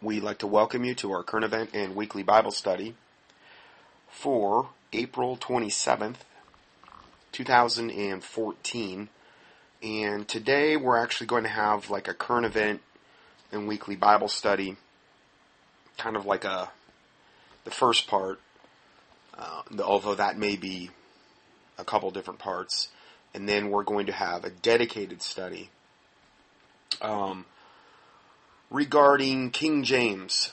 We'd like to welcome you to our current event and weekly Bible study for April 27th, 2014. And today we're actually going to have like a current event and weekly Bible study, kind of like a the first part, uh, although that may be a couple different parts. And then we're going to have a dedicated study um, regarding King James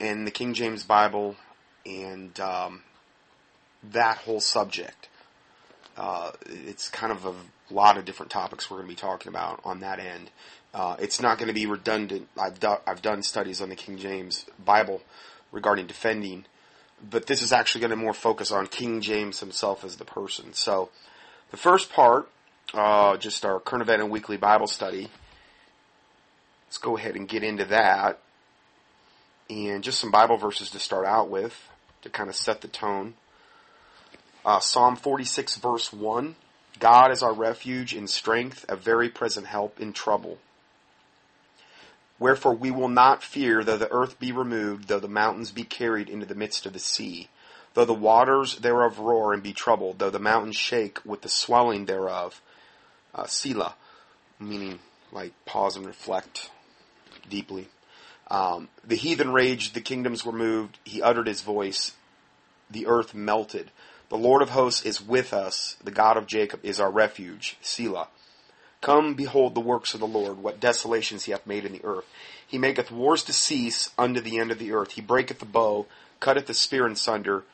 and the King James Bible and um, that whole subject. Uh, it's kind of a lot of different topics we're going to be talking about on that end. Uh, it's not going to be redundant. I've, do- I've done studies on the King James Bible regarding defending, but this is actually going to more focus on King James himself as the person. So, the first part, uh, just our current event and weekly Bible study, Let's go ahead and get into that. And just some Bible verses to start out with to kind of set the tone. Uh, Psalm 46, verse 1 God is our refuge and strength, a very present help in trouble. Wherefore we will not fear, though the earth be removed, though the mountains be carried into the midst of the sea, though the waters thereof roar and be troubled, though the mountains shake with the swelling thereof. Uh, Selah, meaning like pause and reflect deeply. Um, the heathen raged, the kingdoms were moved. He uttered his voice, the earth melted. The Lord of hosts is with us. The God of Jacob is our refuge. Selah. Come, behold the works of the Lord, what desolations he hath made in the earth. He maketh wars to cease unto the end of the earth. He breaketh the bow, cutteth the spear in sunder.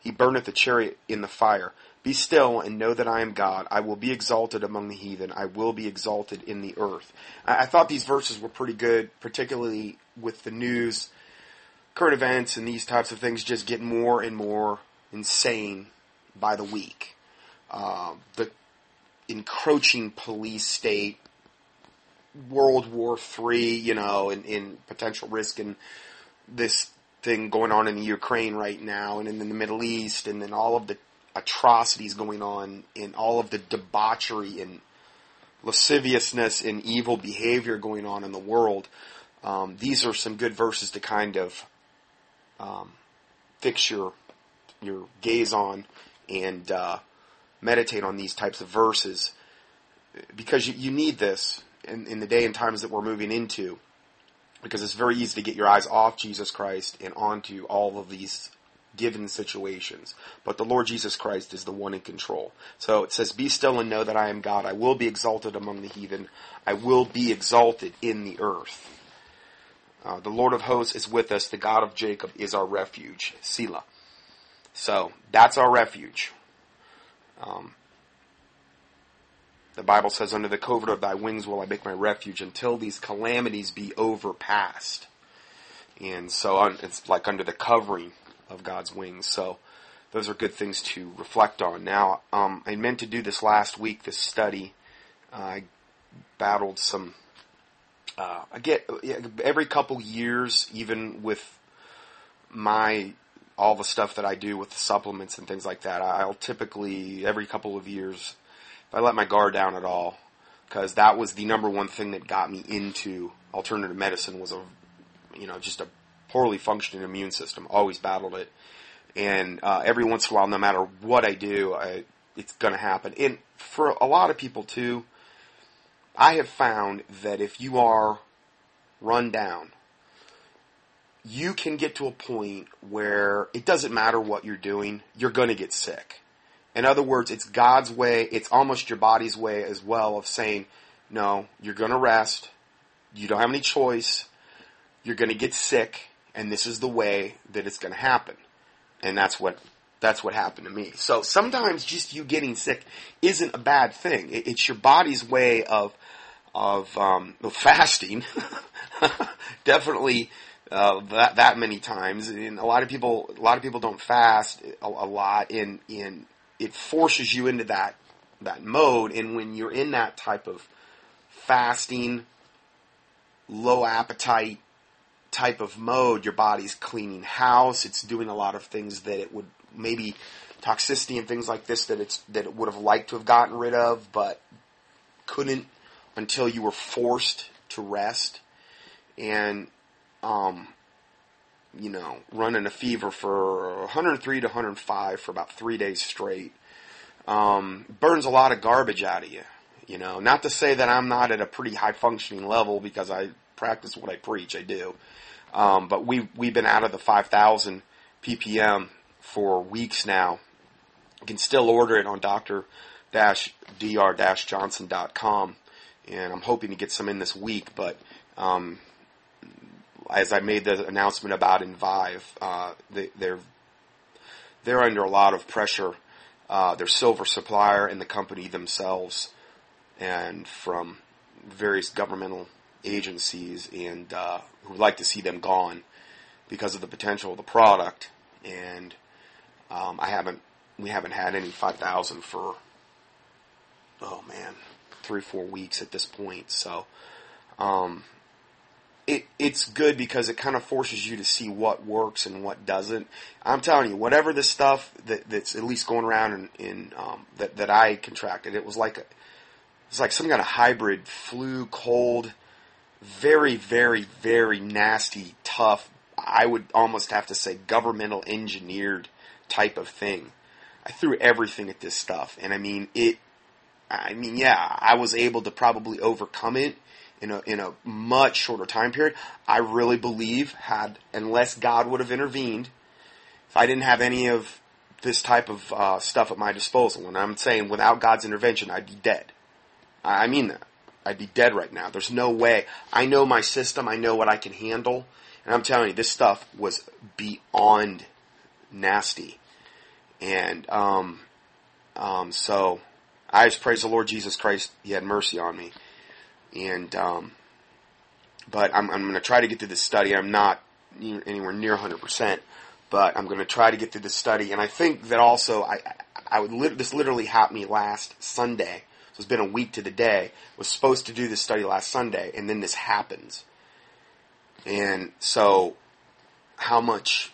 He burneth the chariot in the fire. Be still and know that I am God. I will be exalted among the heathen. I will be exalted in the earth. I, thought these verses were pretty good, particularly with the news, current events, and these types of things just get more and more insane by the week. Uh, the encroaching police state, World War III, you know, and, in potential risk and this thing going on in the Ukraine right now and in the Middle East and then all of the atrocities going on in all of the debauchery and lasciviousness and evil behavior going on in the world. Um, these are some good verses to kind of um, fix your your gaze on and uh, meditate on these types of verses because you, you need this in, in the day and times that we're moving into because it's very easy to get your eyes off Jesus Christ and onto all of these given situations. But the Lord Jesus Christ is the one in control. So it says, Be still and know that I am God. I will be exalted among the heathen. I will be exalted in the earth. Uh, the Lord of hosts is with us. The God of Jacob is our refuge. Selah. So that's our refuge. Um, the Bible says, Under the covert of thy wings will I make my refuge until these calamities be overpassed. And so it's like under the covering of God's wings. So those are good things to reflect on. Now, um, I meant to do this last week, this study. Uh, I battled some. Uh, I get every couple years, even with my all the stuff that I do with the supplements and things like that. I'll typically every couple of years, if I let my guard down at all, because that was the number one thing that got me into alternative medicine was a, you know, just a poorly functioning immune system. Always battled it, and uh, every once in a while, no matter what I do, I, it's going to happen. And for a lot of people too, I have found that if you are run down, you can get to a point where it doesn't matter what you're doing, you're going to get sick. In other words, it's God's way, it's almost your body's way as well of saying, no, you're going to rest, you don't have any choice, you're going to get sick, and this is the way that it's going to happen. And that's what that's what happened to me. So sometimes just you getting sick isn't a bad thing. It's your body's way of of, um, fasting. Definitely uh, that that many times. And a lot of people a lot of people don't fast a, a lot, and and it forces you into that that mode. And when you're in that type of fasting, low appetite type of mode, your body's cleaning house. It's doing a lot of things that it would maybe toxicity and things like this that it's that it would have liked to have gotten rid of, but couldn't until you were forced to rest. And um, you know, running a fever for 103 to 105 for about three days straight. Um, burns a lot of garbage out of you. You know, not to say that I'm not at a pretty high functioning level because I practice what I preach. I do. Um, but we we've been out of the 5,000 ppm for weeks now. You can still order it on doctor-dr-johnson.com, and I'm hoping to get some in this week. But um, as I made the announcement about Envive, uh, they, they're they're under a lot of pressure. Uh, their silver supplier and the company themselves, and from various governmental agencies, and uh, who would like to see them gone because of the potential of the product. And um, I haven't, we haven't had any 5,000 for, oh man, three, four weeks at this point. So, um, it, it's good because it kind of forces you to see what works and what doesn't. I'm telling you, whatever the stuff that, that's at least going around in, in um, that that I contracted, it was like a, it's like some kind of hybrid flu, cold, very, very, very nasty, tough. I would almost have to say governmental engineered type of thing. I threw everything at this stuff, and I mean it. I mean, yeah, I was able to probably overcome it in a in a much shorter time period. I really believe had unless God would have intervened, if I didn't have any of this type of uh, stuff at my disposal, and I'm saying without God's intervention, I'd be dead. I mean that. I'd be dead right now. There's no way. I know my system. I know what I can handle. And I'm telling you, this stuff was beyond nasty. And um, um, so I just praise the Lord Jesus Christ. He had mercy on me. And um, but I'm, I'm going to try to get through this study. I'm not anywhere near 100%, but I'm going to try to get through this study. And I think that also I I would li- this literally happened me last Sunday it's been a week to the day. Was supposed to do this study last Sunday, and then this happens. And so, how much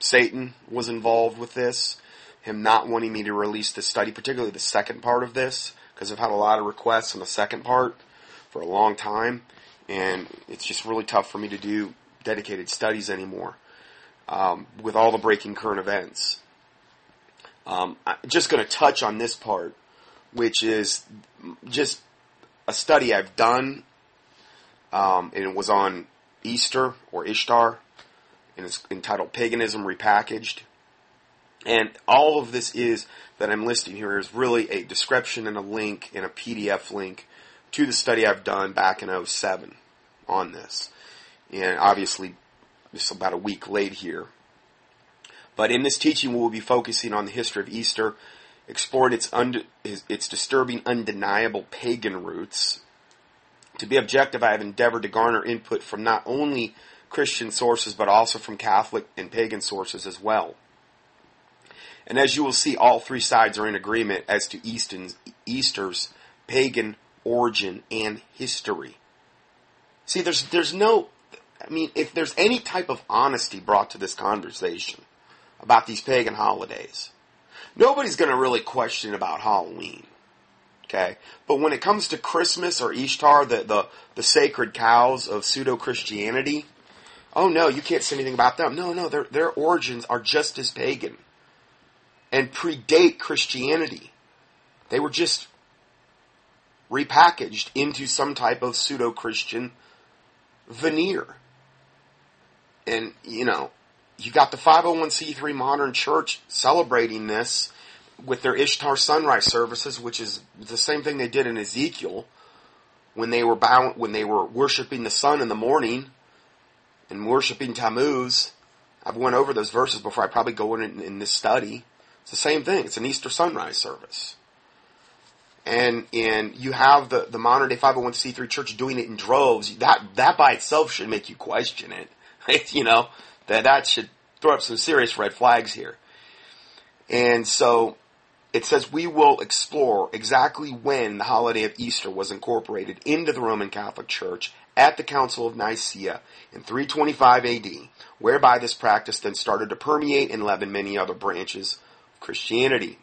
Satan was involved with this, him not wanting me to release the study, particularly the second part of this, because I've had a lot of requests on the second part for a long time, and it's just really tough for me to do dedicated studies anymore um, with all the breaking current events. Um, I'm just going to touch on this part which is just a study I've done, um, and it was on Easter or Ishtar, and it's entitled Paganism Repackaged. And all of this is that I'm listing here is really a description and a link and a PDF link to the study I've done back in 07 on this. And obviously, it's about a week late here. But in this teaching, we'll be focusing on the history of Easter explored its, und- its disturbing, undeniable pagan roots. To be objective, I have endeavored to garner input from not only Christian sources, but also from Catholic and pagan sources as well. And as you will see, all three sides are in agreement as to Easton's, Easter's pagan origin and history. See, there's, there's no, I mean, if there's any type of honesty brought to this conversation about these pagan holidays, nobody's going to really question about Halloween. Okay, but when it comes to Christmas or Ishtar, the the, the sacred cows of pseudo Christianity, oh no, you can't say anything about them. No, no, their their origins are just as pagan and predate Christianity. They were just repackaged into some type of pseudo Christian veneer. And, you know, you got the 501c3 modern church celebrating this with their Ishtar sunrise services, which is the same thing they did in Ezekiel when they were bound, when they were worshiping the sun in the morning and worshiping Tammuz. I've went over those verses before. I probably go in, in this study. It's the same thing. It's an Easter sunrise service. And, and you have the, the modern day 501c3 church doing it in droves. That, that by itself should make you question it. you know, that that should throw up some serious red flags here. And so it says we will explore exactly when the holiday of Easter was incorporated into the Roman Catholic Church at the Council of Nicaea in 325 AD, whereby this practice then started to permeate and leaven many other branches of Christianity.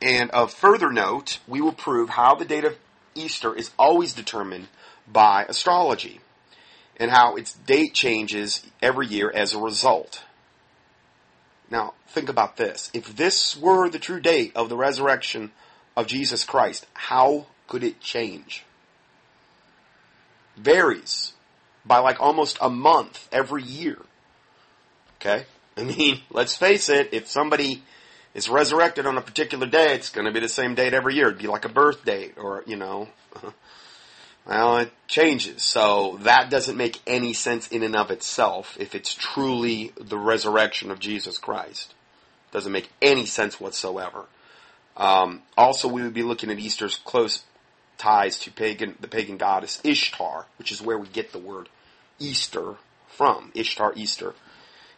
And of further note, we will prove how the date of Easter is always determined by astrology and how its date changes every year as a result. Now, think about this. If this were the true date of the resurrection of Jesus Christ, how could it change? Varies by like almost a month every year. Okay? I mean, let's face it, if somebody is resurrected on a particular day, it's going to be the same date every year. It'd be like a birth date or, you know, well, it changes. So that doesn't make any sense in and of itself if it's truly the resurrection of Jesus Christ. Doesn't make any sense whatsoever. Um, also, we would be looking at Easter's close ties to pagan, the pagan goddess Ishtar, which is where we get the word Easter from. Ishtar, Easter.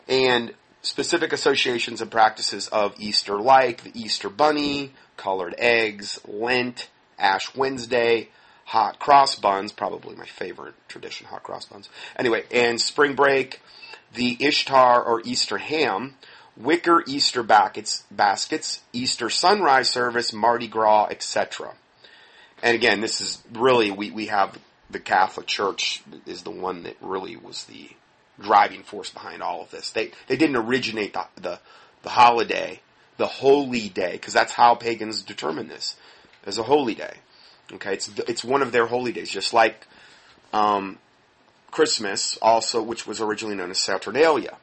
And specific associations and practices of Easter, like the Easter bunny, colored eggs, Lent, Ash Wednesday, hot cross buns, probably my favorite tradition, hot cross buns. Anyway, and spring break, the Ishtar or Easter ham, wicker Easter baskets, baskets Easter sunrise service, Mardi Gras, etc. And again, this is really, we, we have the Catholic Church is the one that really was the driving force behind all of this. They, they didn't originate the, the, the holiday, the holy day, because that's how pagans determine this, as a holy day. Okay, it's it's one of their holy days, just like um, Christmas, also which was originally known as Saturnalia,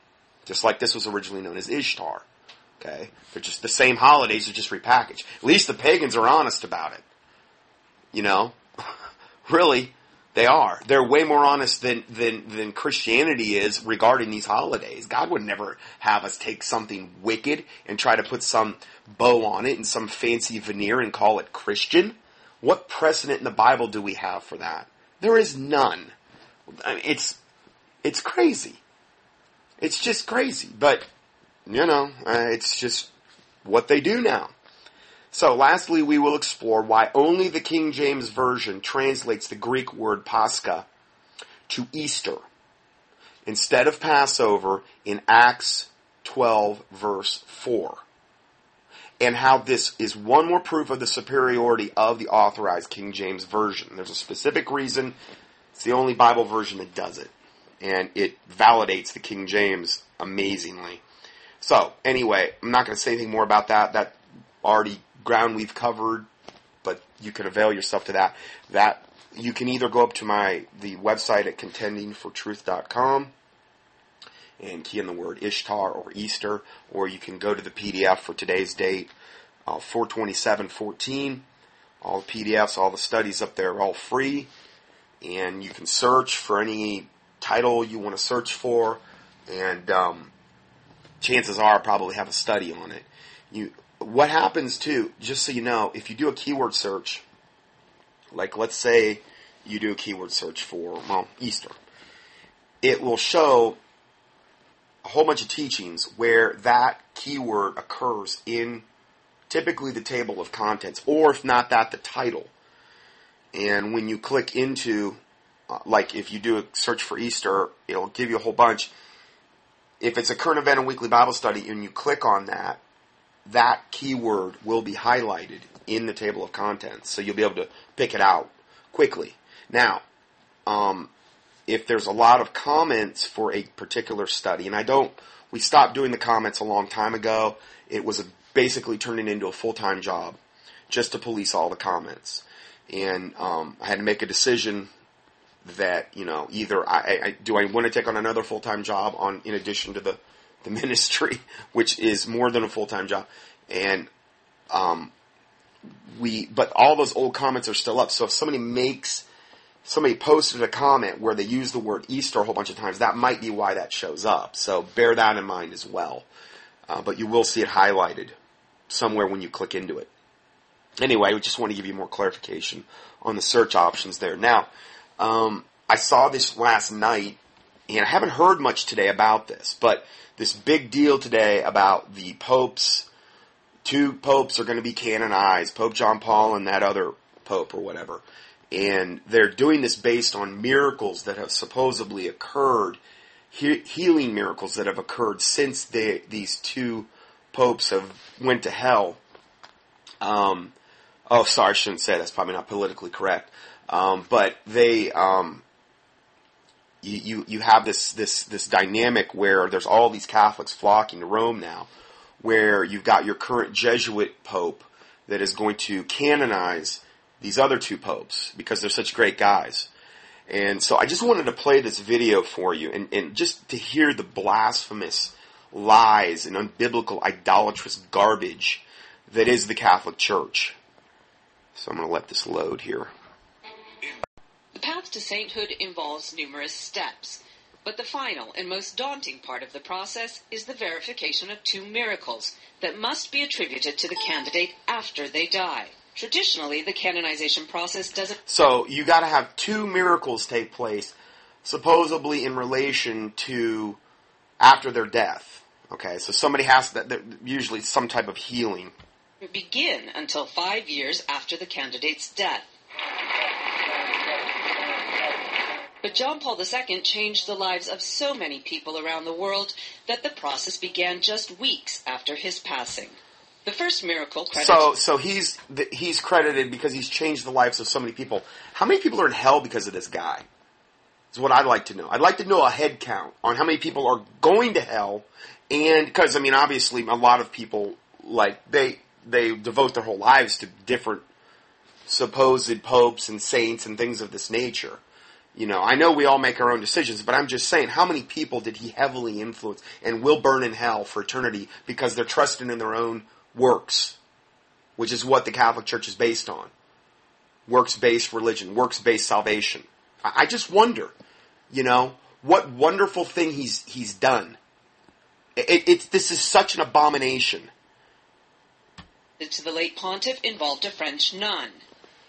just like this was originally known as Ishtar. Okay, they're just the same holidays, they're just repackaged. At least the pagans are honest about it. You know, really, they are. They're way more honest than, than, than Christianity is regarding these holidays. God would never have us take something wicked and try to put some bow on it and some fancy veneer and call it Christian. What precedent in the Bible do we have for that? There is none. It's, it's crazy. It's just crazy. But, you know, uh, it's just what they do now. So lastly, we will explore why only the King James Version translates the Greek word Pascha to Easter instead of Passover in Acts 12 verse 4 and how this is one more proof of the superiority of the authorized King James Version. There's a specific reason. It's the only Bible version that does it. And it validates the King James amazingly. So, anyway, I'm not going to say anything more about that. That already ground we've covered, but you can avail yourself to that. That you can either go up to my the website at contendingfortruth.com and key in the word Ishtar or Easter, or you can go to the PDF for today's date, uh, 42714. All the PDFs, all the studies up there are all free, and you can search for any title you want to search for, and um, chances are I'll probably have a study on it. You, what happens too, just so you know, if you do a keyword search, like let's say you do a keyword search for, well, Easter, it will show a whole bunch of teachings where that keyword occurs in typically the table of contents, or if not that, the title. And when you click into, uh, like if you do a search for Easter, it'll give you a whole bunch. If it's a current event and weekly Bible study and you click on that, that keyword will be highlighted in the table of contents. So you'll be able to pick it out quickly. Now, um, if there's a lot of comments for a particular study, and I don't, we stopped doing the comments a long time ago. It was basically turning into a full-time job just to police all the comments. And um, I had to make a decision that you know either I, I do I want to take on another full-time job on in addition to the the ministry, which is more than a full-time job, and um, we but all those old comments are still up. So if somebody makes somebody posted a comment where they use the word Easter a whole bunch of times, that might be why that shows up. So bear that in mind as well. Uh, but you will see it highlighted somewhere when you click into it. Anyway, I just want to give you more clarification on the search options there. Now, um, I saw this last night, and I haven't heard much today about this, but this big deal today about the popes. Two popes are going to be canonized, Pope John Paul and that other pope or whatever and they're doing this based on miracles that have supposedly occurred, he- healing miracles that have occurred since they, these two popes have went to hell. Um, oh, sorry, I shouldn't say that's probably not politically correct. Um, but they, um, you, you, you have this, this, this dynamic where there's all these Catholics flocking to Rome now, where you've got your current Jesuit pope that is going to canonize these other two popes because they're such great guys. And so I just wanted to play this video for you and, and just to hear the blasphemous lies and unbiblical idolatrous garbage that is the Catholic Church. So I'm going to let this load here. The path to sainthood involves numerous steps, but the final and most daunting part of the process is the verification of two miracles that must be attributed to the candidate after they die. Traditionally, the canonization process doesn't. So you got to have two miracles take place, supposedly in relation to after their death. Okay, so somebody has to, usually some type of healing. Begin until five years after the candidate's death. But John Paul II changed the lives of so many people around the world that the process began just weeks after his passing. The first miracle. So, so he's he's credited because he's changed the lives of so many people. How many people are in hell because of this guy? Is what I'd like to know. I'd like to know a head count on how many people are going to hell, and because I mean, obviously, a lot of people like they they devote their whole lives to different supposed popes and saints and things of this nature. You know, I know we all make our own decisions, but I'm just saying, how many people did he heavily influence and will burn in hell for eternity because they're trusting in their own works, which is what the Catholic Church is based on. Works based religion, works based salvation. I just wonder, you know, what wonderful thing he's he's done. It, it, this is such an abomination. To the late pontiff involved a French nun.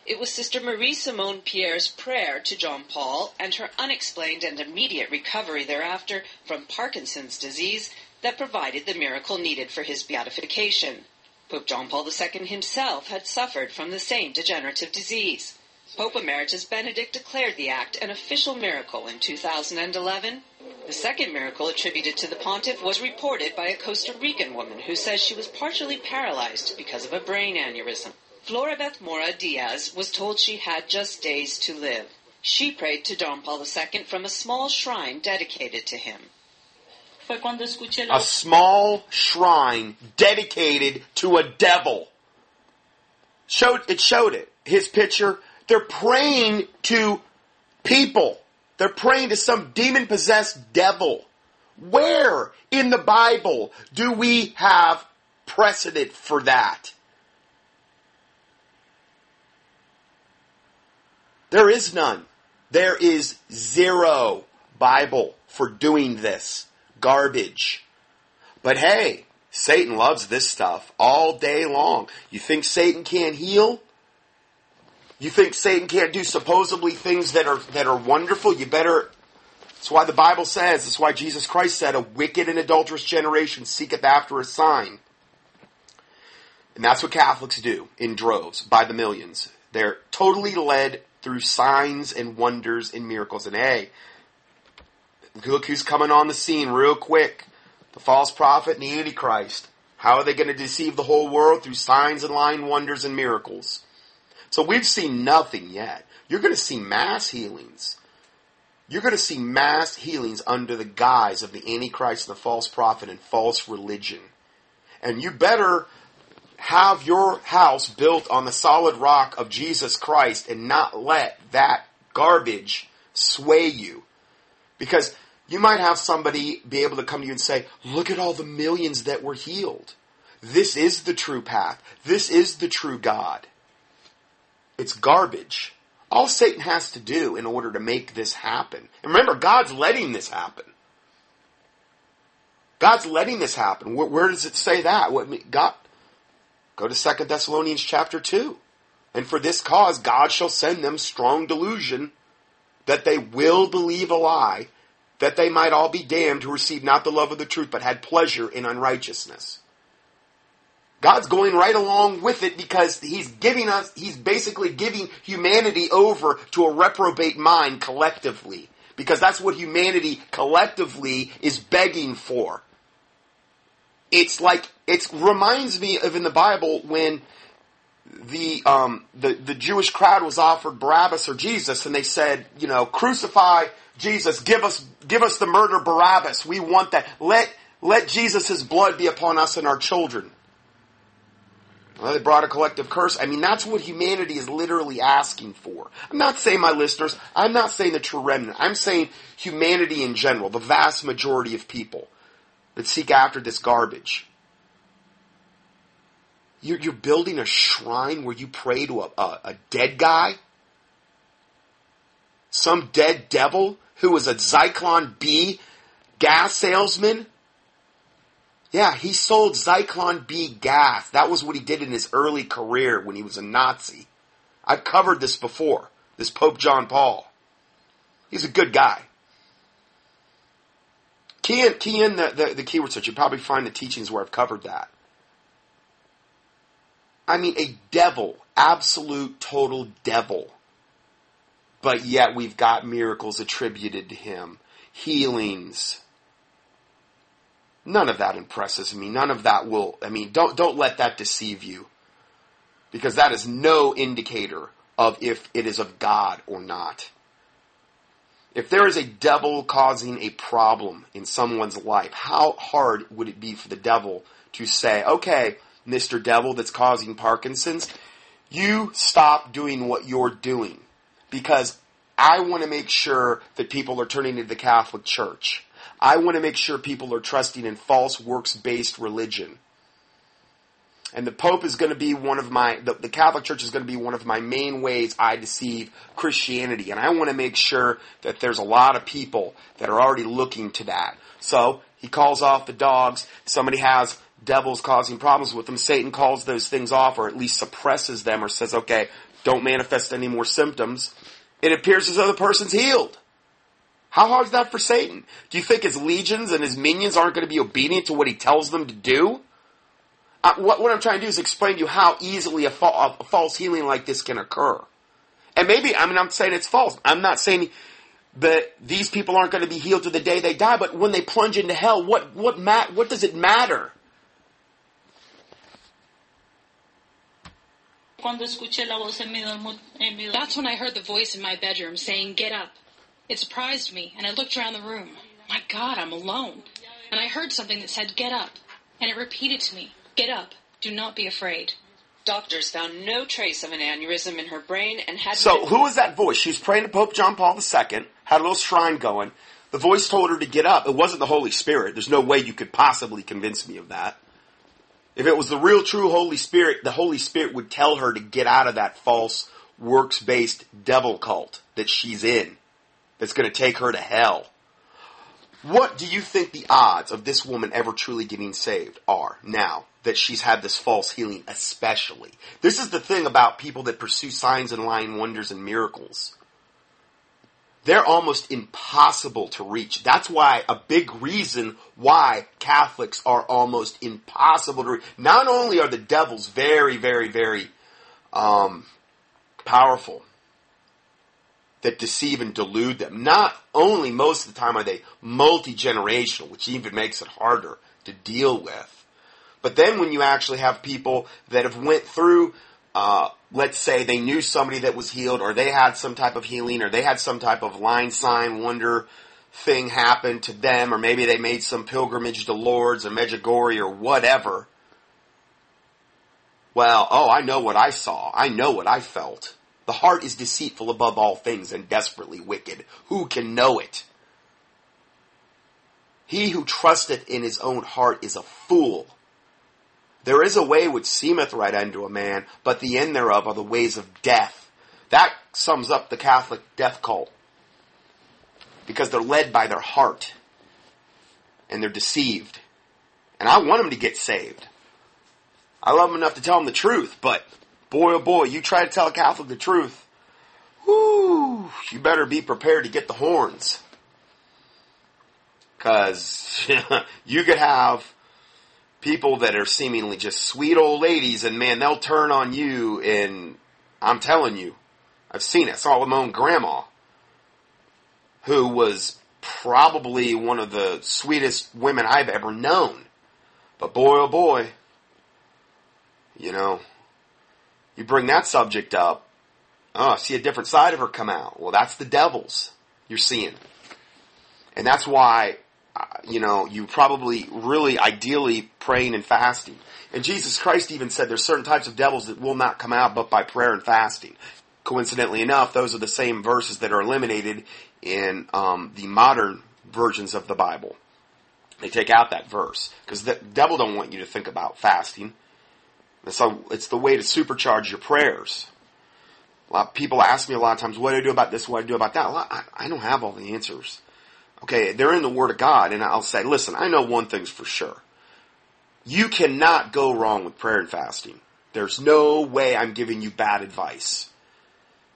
It was Sister Marie Simon Pierre's prayer to John Paul and her unexplained and immediate recovery thereafter from Parkinson's disease that provided the miracle needed for his beatification. Pope John Paul II himself had suffered from the same degenerative disease. Pope Emeritus Benedict declared the act an official miracle in 2011. The second miracle attributed to the pontiff was reported by a Costa Rican woman who says she was partially paralyzed because of a brain aneurysm. Floribeth Mora Diaz was told she had just days to live. She prayed to John Paul II from a small shrine dedicated to him. A small shrine dedicated to a devil. Showed it showed it. His picture. They're praying to people. They're praying to some demon possessed devil. Where in the Bible do we have precedent for that? There is none. There is zero Bible for doing this. Garbage. But hey, Satan loves this stuff all day long. You think Satan can't heal? You think Satan can't do supposedly things that are that are wonderful? You better that's why the Bible says, that's why Jesus Christ said, a wicked and adulterous generation seeketh after a sign. And that's what Catholics do in droves, by the millions. They're totally led through signs and wonders and miracles. And hey, look who's coming on the scene real quick. The false prophet and the Antichrist. How are they going to deceive the whole world? Through signs and lying wonders and miracles. So we've seen nothing yet. You're going to see mass healings. You're going to see mass healings under the guise of the Antichrist, and the false prophet, and false religion. And you better have your house built on the solid rock of Jesus Christ and not let that garbage sway you. Because you might have somebody be able to come to you and say, look at all the millions that were healed. This is the true path. This is the true God. It's garbage. All Satan has to do in order to make this happen. And remember, God's letting this happen. God's letting this happen. Where, where does it say that? What, God, Go to 2 Thessalonians chapter 2. And for this cause God shall send them strong delusion that they will believe a lie, that they might all be damned who received not the love of the truth, but had pleasure in unrighteousness. God's going right along with it because he's giving us, he's basically giving humanity over to a reprobate mind collectively. Because that's what humanity collectively is begging for it's like it reminds me of in the Bible when the um, the the Jewish crowd was offered Barabbas or Jesus, and they said, you know, crucify Jesus, give us give us the murder Barabbas. We want that. Let let Jesus' blood be upon us and our children. Well, they brought a collective curse. I mean, that's what humanity is literally asking for. I'm not saying my listeners. I'm not saying the true remnant. I'm saying humanity in general, the vast majority of people that seek after this garbage. You're, you're building a shrine where you pray to a, a, a dead guy? Some dead devil who was a Zyklon B gas salesman? Yeah, he sold Zyklon B gas. That was what he did in his early career when he was a Nazi. I've covered this before. This Pope John Paul. He's a good guy. Key in, key in the, the, the keyword search. You'll probably find the teachings where I've covered that. I mean, a devil. Absolute, total devil. But yet we've got miracles attributed to him. Healings. None of that impresses me. None of that will, I mean, don't, don't let that deceive you. Because that is no indicator of if it is of God or not. If there is a devil causing a problem in someone's life, how hard would it be for the devil to say, okay, Mr. Devil that's causing Parkinson's, you stop doing what you're doing because I want to make sure that people are turning to the Catholic Church. I want to make sure people are trusting in false works based religion. And the Pope is going to be one of my, the, the, Catholic Church is going to be one of my main ways I deceive Christianity. And I want to make sure that there's a lot of people that are already looking to that. So he calls off the dogs. Somebody has devils causing problems with them. Satan calls those things off or at least suppresses them or says, okay, don't manifest any more symptoms. It appears as though the person's healed. How hard is that for Satan? Do you think his legions and his minions aren't going to be obedient to what he tells them to do? What, what, I'm trying to do is explain to you how easily a, fa- a, false healing like this can occur. And maybe, I mean, I'm saying it's false. I'm not saying that these people aren't going to be healed to the day they die, but when they plunge into hell, what, what, ma- what does it matter? That's when I heard the voice in my bedroom saying, get up. It surprised me, and I looked around the room. My God, I'm alone. And I heard something that said, get up. And it repeated to me, get up. Do not be afraid. Doctors found no trace of an aneurysm in her brain and had. So, who was that voice? She was praying to Pope John Paul II, had a little shrine going. The voice told her to get up. It wasn't the Holy Spirit. There's no way you could possibly convince me of that. If it was the real true Holy Spirit, the Holy Spirit would tell her to get out of that false works based devil cult that she's in that's going to take her to hell. What do you think the odds of this woman ever truly getting saved are now that she's had this false healing, especially? This is the thing about people that pursue signs and lying wonders and miracles. They're almost impossible to reach. That's why a big reason why Catholics are almost impossible to reach. Not only are the devils very, very, very um, powerful, that deceive and delude them. Not only most of the time are they multi-generational, which even makes it harder to deal with, but then when you actually have people that have went through, uh, let's say they knew somebody that was healed, or they had some type of healing, or they had some type of line, sign, wonder thing happen to them, or maybe they made some pilgrimage to Lourdes or Medjugorje or whatever. Well, oh, I know what I saw. I know what I felt. The heart is deceitful above all things and desperately wicked. Who can know it? He who trusteth in his own heart is a fool. There is a way which seemeth right unto a man, but the end thereof are the ways of death. That sums up the Catholic death cult. Because they're led by their heart. And they're deceived. And I want them to get saved. I love them enough to tell them the truth, but boy oh boy, you try to tell a Catholic the truth, whoo, you better be prepared to get the horns. Cause you could have people that are seemingly just sweet old ladies and man, they'll turn on you and I'm telling you, I've seen it. I saw it with my own grandma who was probably one of the sweetest women I've ever known. But boy oh boy, you know, You bring that subject up, oh, see a different side of her come out. Well, that's the devil's you're seeing. And that's why, you know, you probably really ideally praying and fasting. And Jesus Christ even said there's certain types of devils that will not come out but by prayer and fasting. Coincidentally enough, those are the same verses that are eliminated in um, the modern versions of the Bible. They take out that verse because the devil don't want you to think about fasting. So it's the way to supercharge your prayers. A lot of people ask me a lot of times, what do I do about this? What do I do about that? I, I don't have all the answers. Okay, they're in the Word of God, and I'll say, listen, I know one thing's for sure. You cannot go wrong with prayer and fasting. There's no way I'm giving you bad advice.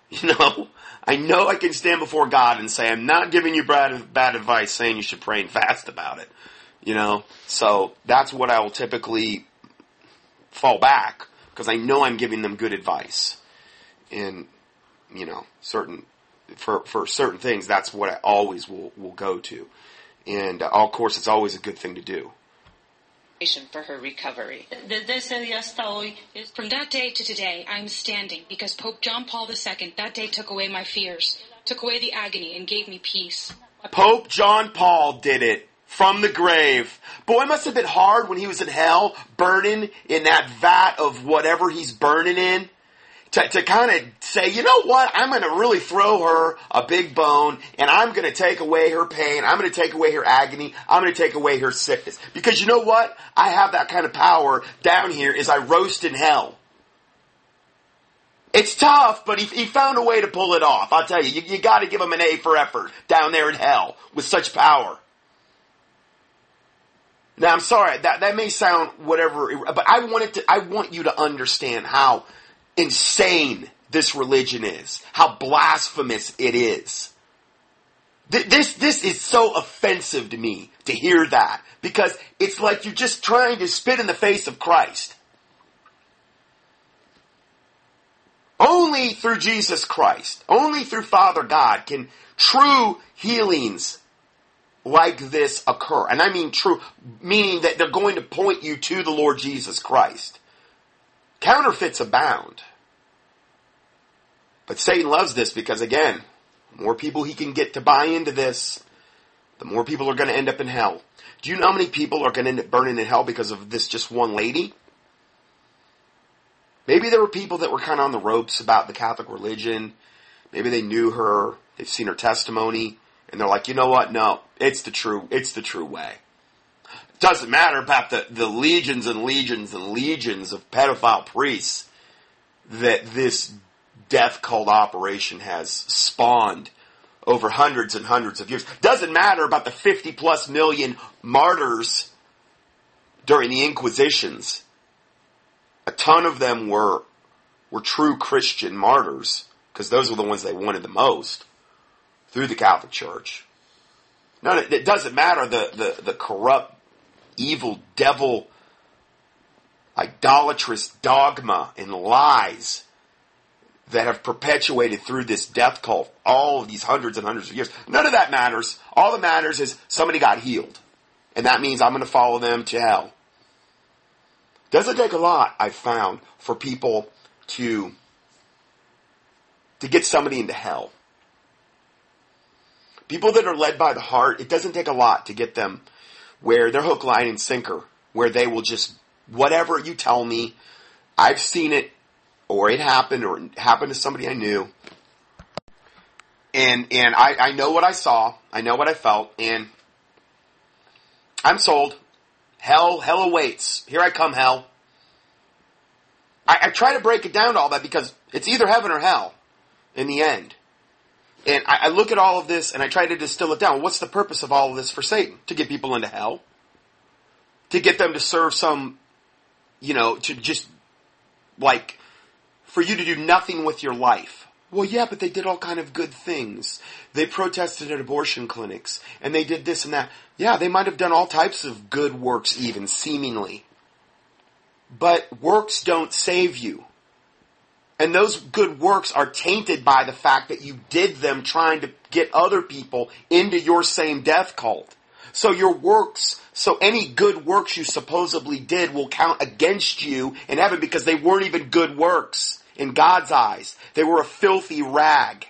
You know, I know I can stand before God and say, I'm not giving you bad, bad advice saying you should pray and fast about it. You know, so that's what I will typically fall back because I know I'm giving them good advice. And, you know, certain, for, for certain things, that's what I always will, will go to. And uh, of course, it's always a good thing to do. For her recovery. From that day to today, I am standing because Pope John Paul II that day took away my fears, took away the agony, and gave me peace. Pope John Paul did it from the grave. Boy, it must have been hard when he was in hell, burning in that vat of whatever he's burning in to, to kind of say, you know what, I'm going to really throw her a big bone and I'm going to take away her pain. I'm going to take away her agony. I'm going to take away her sickness. Because you know what? I have that kind of power down here as I roast in hell. It's tough, but he, he found a way to pull it off. I'll tell you, you, you got to give him an A for effort down there in hell with such power. Now, I'm sorry that that may sound whatever, but I wanted to. I want you to understand how insane this religion is, how blasphemous it is. This, this is so offensive to me to hear that because it's like you're just trying to spit in the face of Christ. Only through Jesus Christ, only through Father God can true healings like this occur. And I mean true, meaning that they're going to point you to the Lord Jesus Christ. Counterfeits abound. But Satan loves this because again, more people he can get to buy into this, the more people are going to end up in hell. Do you know how many people are going to end up burning in hell because of this just one lady? Maybe there were people that were kind of on the ropes about the Catholic religion. Maybe they knew her, they've seen her testimony, and they're like, you know what? No, it's the true, it's the true way. Doesn't matter about the, the legions and legions and legions of pedophile priests that this death cult operation has spawned over hundreds and hundreds of years. Doesn't matter about the 50 plus million martyrs during the Inquisitions. A ton of them were, were true Christian martyrs because those were the ones they wanted the most through the Catholic Church. No, it doesn't matter the, the, the corrupt, evil, devil, idolatrous dogma and lies that have perpetuated through this death cult all of these hundreds and hundreds of years. None of that matters. All that matters is somebody got healed. And that means I'm going to follow them to hell. Doesn't take a lot, I've found, for people to, to get somebody into hell. People that are led by the heart, it doesn't take a lot to get them where they're hook, line, and sinker, where they will just, whatever you tell me, I've seen it, or it happened, or it happened to somebody I knew. And, and I, I know what I saw, I know what I felt, and I'm sold. Hell, hell awaits. Here I come, hell. I, I try to break it down to all that because it's either heaven or hell in the end. And I, I, look at all of this and I try to distill it down. What's the purpose of all of this for Satan? To get people into hell? To get them to serve some, you know, to just, like, for you to do nothing with your life. Well, yeah, but they did all kind of good things. They protested at abortion clinics, and they did this and that. Yeah, they might have done all types of good works even, seemingly. But works don't save you. And those good works are tainted by the fact that you did them trying to get other people into your same death cult. So your works, so any good works you supposedly did will count against you in heaven because they weren't even good works. in God's eyes. They were a filthy rag.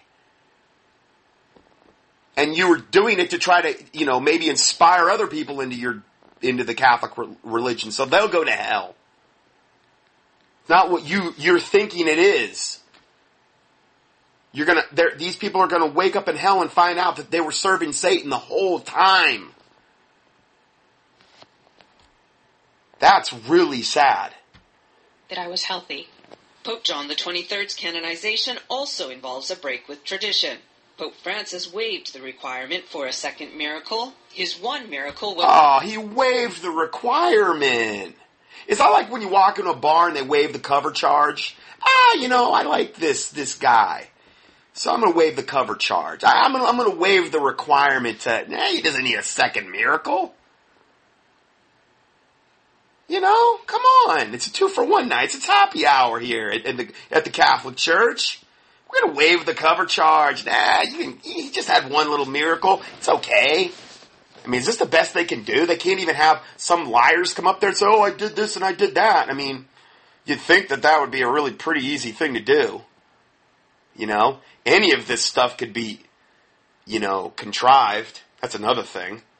And you were doing it to try to, you know, maybe inspire other people into your, into the Catholic religion. So they'll go to hell. Not what you, you're thinking it is. You're gonna, these people are gonna wake up in hell and find out that they were serving Satan the whole time. That's really sad. That I was healthy. Pope John the Twenty Third's canonization also involves a break with tradition. Pope Francis waived the requirement for a second miracle. His one miracle was. Oh, he waived the requirement. It's not like when you walk into a bar and they waive the cover charge. Ah, you know, I like this this guy, so I'm going to waive the cover charge. I, am gonna I'm going to waive the requirement to. Nah, he doesn't need a second miracle. You know, come on. It's a two for one night. It's happy hour here at, at the at the Catholic Church. We're gonna waive the cover charge. Nah, you can, he just had one little miracle. It's okay. I mean, is this the best they can do? They can't even have some liars come up there and say, "Oh, I did this and I did that." I mean, you'd think that that would be a really pretty easy thing to do. You know, any of this stuff could be, you know, contrived. That's another thing.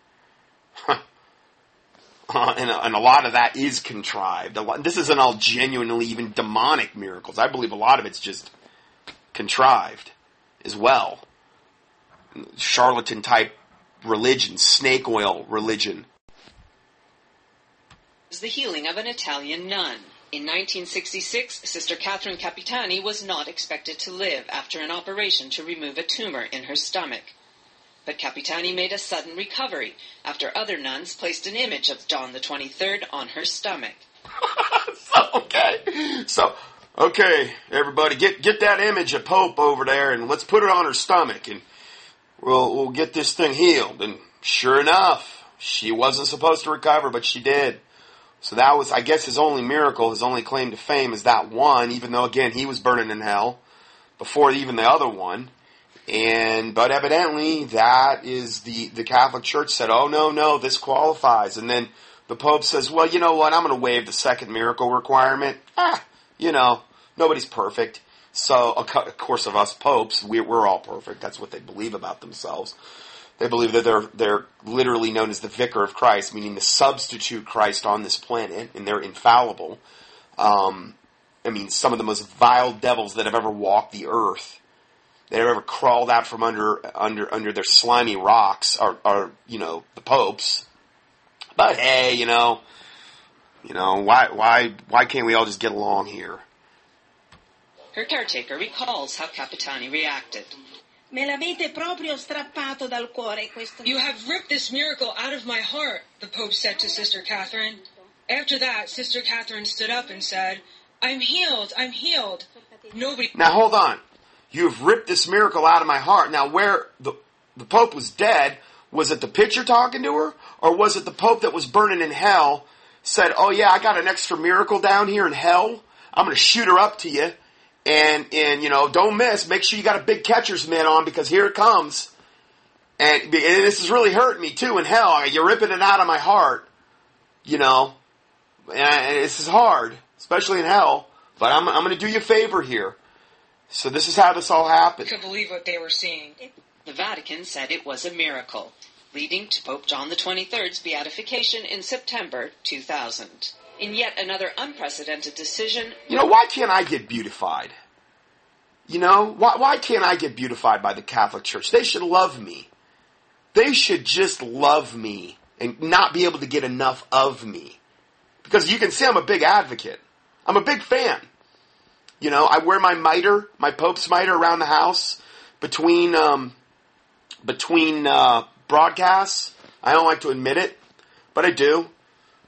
Uh, and, and, a lot of that is contrived. Lot, this isn't all genuinely even demonic miracles. I believe a lot of it's just contrived as well. Charlatan type religion, snake oil religion. The healing of an Italian nun. In 1966, Sister Catherine Capitani was not expected to live after an operation to remove a tumor in her stomach. But Capitani made a sudden recovery after other nuns placed an image of John the 23rd on her stomach. so, okay. So, okay, everybody, get, get that image of Pope over there and let's put it on her stomach and we'll, we'll get this thing healed. And sure enough, she wasn't supposed to recover, but she did. So that was, I guess, his only miracle, his only claim to fame is that one, even though again, he was burning in hell before even the other one. And but evidently that is the the Catholic Church said, "Oh no, no, this qualifies." And then the Pope says, "Well, you know what? I'm going to waive the second miracle requirement." Ah, you know, nobody's perfect. So, of course, of us popes, we, we're all perfect. That's what they believe about themselves. They believe that they're they're literally known as the vicar of Christ, meaning the substitute Christ on this planet, and they're infallible. Um, I mean, some of the most vile devils that have ever walked the earth that have ever crawled out from under under under their slimy rocks are, are you know the popes. But hey, you know, you know why why why can't we all just get along here? Her caretaker recalls how Capitani reacted. Me l'avete proprio strappato dal cuore questo. You have ripped this miracle out of my heart, the Pope said to Sister Catherine. After that, Sister Catherine stood up and said, I'm healed, I'm healed. Nobody. Now hold on. You've ripped this miracle out of my heart. Now, where the, the Pope was dead, was it the pitcher talking to her? Or was it the Pope that was burning in hell said, Oh yeah, I got an extra miracle down here in hell. I'm going to shoot her up to you. And, and, you know, don't miss. Make sure you got a big catcher's mitt on because here it comes. And, and this is really hurting me too in hell. You're ripping it out of my heart. You know, and this is hard, especially in hell. But I'm, I'm going to do you a favor here. So this is how this all happened. Could believe what they were seeing. The Vatican said it was a miracle, leading to Pope John the XXIII's beatification in September 2000. In yet another unprecedented decision, you know, why can't I get beautified? You know, why, why can't I get beautified by the Catholic Church? They should love me. They should just love me and not be able to get enough of me. Because you can see I'm a big advocate. I'm a big fan. You know, I wear my mitre, my Pope's mitre around the house between um, between uh, broadcasts. I don't like to admit it, but I do.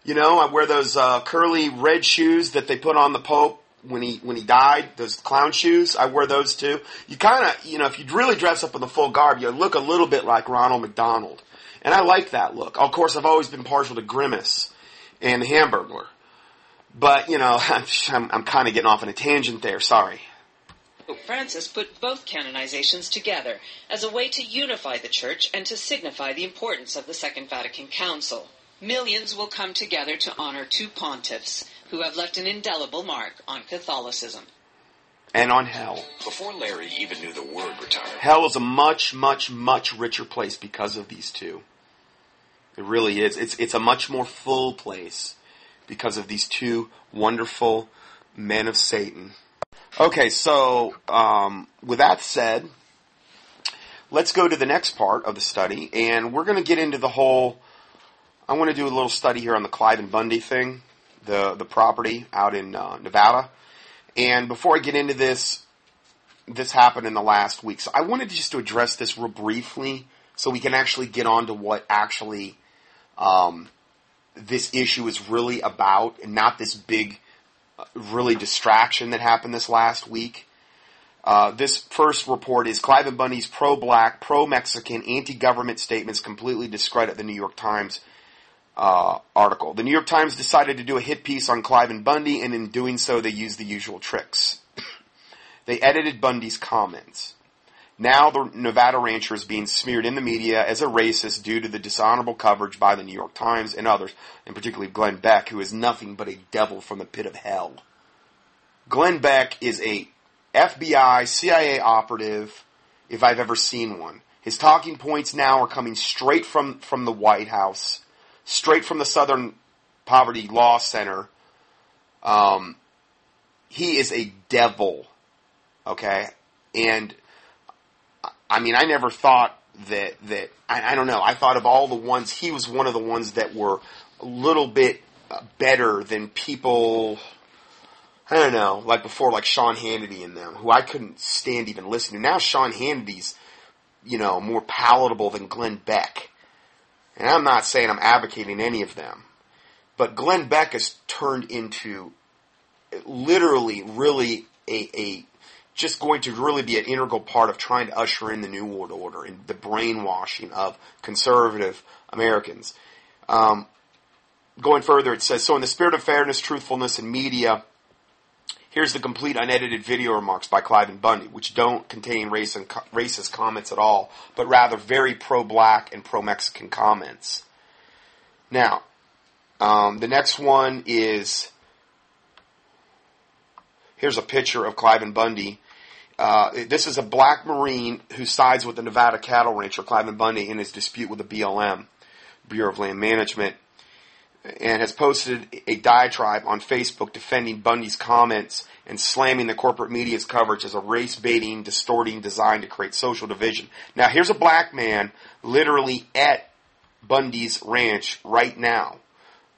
You know, I wear those uh, curly red shoes that they put on the Pope when he when he died. Those clown shoes. I wear those too. You kind of, you know, if you really dress up in the full garb, you look a little bit like Ronald McDonald, and I like that look. Of course, I've always been partial to Grimace and the Hamburglar. But, you know, I'm, I'm kind of getting off on a tangent there. Sorry. Pope Francis put both canonizations together as a way to unify the Church and to signify the importance of the Second Vatican Council. Millions will come together to honor two pontiffs who have left an indelible mark on Catholicism. and on hell. Before Larry even knew the word retirement, Hell is a much, much, much richer place because of these two. It really is. It's it's a much more full place because of these two wonderful men of Satan. Okay, so um, with that said, let's go to the next part of the study, and we're going to get into the whole. I want to do a little study here on the Cliven Bundy thing, the the property out in uh, Nevada. And before I get into this, this happened in the last week, so I wanted just to address this real briefly, so we can actually get on to what actually um, this issue is really about, and not this big, uh, really distraction that happened this last week. Uh, this first report is Cliven Bundy's pro-black, pro-Mexican, anti-government statements completely discredit the New York Times uh, article. The New York Times decided to do a hit piece on Cliven Bundy, and in doing so, they used the usual tricks. they edited Bundy's comments. Now the Nevada rancher is being smeared in the media as a racist due to the dishonorable coverage by the New York Times and others, and particularly Glenn Beck, who is nothing but a devil from the pit of hell. Glenn Beck is a FBI, CIA operative, if I've ever seen one. His talking points now are coming straight from, from the White House, straight from the Southern Poverty Law Center. Um, he is a devil, okay? And I mean, I never thought that that I, I don't know. I thought of all the ones he was one of the ones that were a little bit uh, better than people. I don't know, like before, like Sean Hannity and them, who I couldn't stand even listening. Now Sean Hannity's, you know, more palatable than Glenn Beck. And I'm not saying I'm advocating any of them, but Glenn Beck has turned into literally, really a, a just going to really be an integral part of trying to usher in the New World Order and the brainwashing of conservative Americans. Um, going further, it says, so in the spirit of fairness, truthfulness, and media, here's the complete unedited video remarks by Cliven Bundy, which don't contain race and co- racist comments at all, but rather very pro-black and pro-Mexican comments. Now, um, the next one is here's a picture of Cliven Bundy uh, this is a black Marine who sides with the Nevada cattle rancher Cliven Bundy in his dispute with the BLM, Bureau of Land Management, and has posted a diatribe on Facebook defending Bundy's comments and slamming the corporate media's coverage as a race baiting, distorting design to create social division. Now, here's a black man literally at Bundy's ranch right now.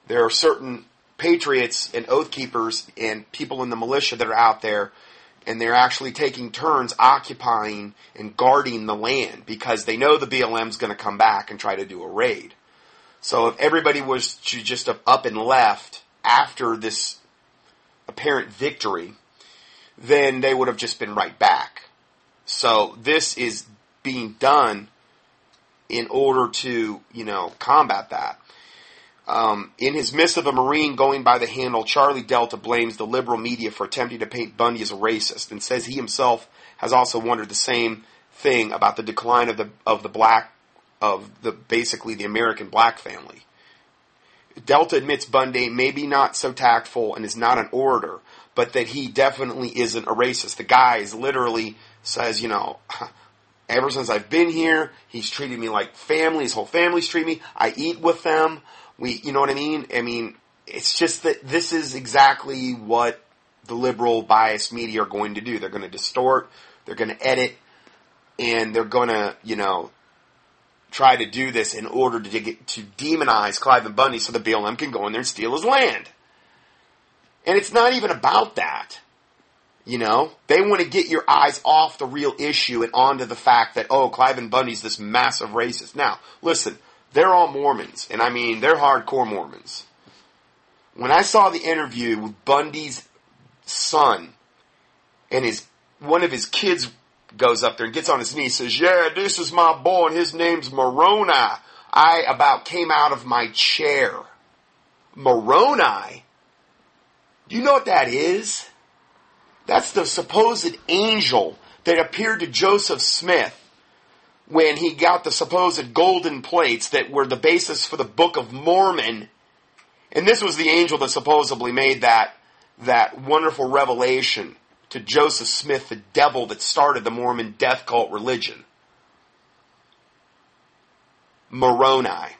There are certain patriots and oath keepers and people in the militia that are out there and they're actually taking turns occupying and guarding the land because they know the BLM is going to come back and try to do a raid. So if everybody was to just up and left after this apparent victory, then they would have just been right back. So this is being done in order to, you know, combat that. Um, in his missive, a Marine going by the handle Charlie Delta blames the liberal media for attempting to paint Bundy as a racist and says he himself has also wondered the same thing about the decline of the of the black of the basically the American black family. Delta admits Bundy may be not so tactful and is not an orator, but that he definitely isn't a racist. The guy is literally says, you know, ever since I've been here, he's treated me like family. His whole family's treated me. I eat with them. We, you know what I mean? I mean, it's just that this is exactly what the liberal biased media are going to do. They're going to distort, they're going to edit, and they're going to, you know, try to do this in order to get, to demonize Cliven Bundy so the BLM can go in there and steal his land. And it's not even about that. You know, they want to get your eyes off the real issue and onto the fact that, oh, Cliven Bundy's this massive racist. Now, listen, they're all Mormons, and I mean, they're hardcore Mormons. When I saw the interview with Bundy's son, and his one of his kids goes up there and gets on his knee, says, "Yeah, this is my boy, and his name's Moroni." I about came out of my chair. Moroni. Do you know what that is? That's the supposed angel that appeared to Joseph Smith when he got the supposed golden plates that were the basis for the Book of Mormon. And this was the angel that supposedly made that, that wonderful revelation to Joseph Smith, the devil that started the Mormon death cult religion. Moroni.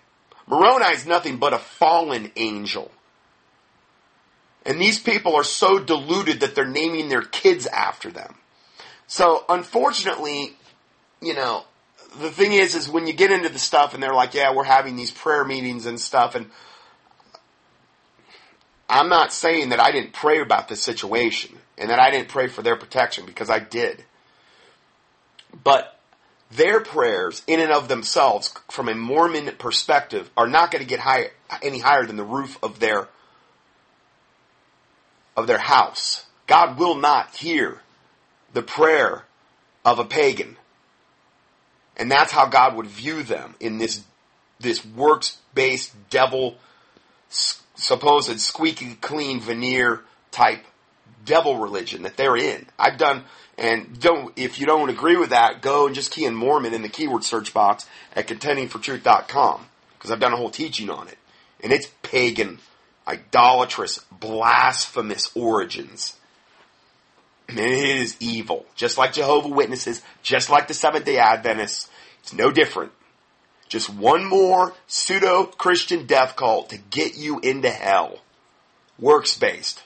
Moroni is nothing but a fallen angel. And these people are so deluded that they're naming their kids after them. So unfortunately, you know, the thing is, is when you get into the stuff and they're like, yeah, we're having these prayer meetings and stuff and I'm not saying that I didn't pray about this situation and that I didn't pray for their protection because I did. But their prayers in and of themselves from a Mormon perspective are not going to get high, any higher than the roof of their of their house. God will not hear the prayer of a pagan. And that's how God would view them in this this works based devil supposed squeaky clean veneer type devil religion that they're in. I've done and don't if you don't agree with that, go and just key in Mormon in the keyword search box at contendingfortruth.com because I've done a whole teaching on it. And it's pagan, idolatrous, blasphemous origins. And it is evil. Just like Jehovah Witnesses, just like the Seventh day Adventists. It's no different. Just one more pseudo Christian death cult to get you into hell. Works based.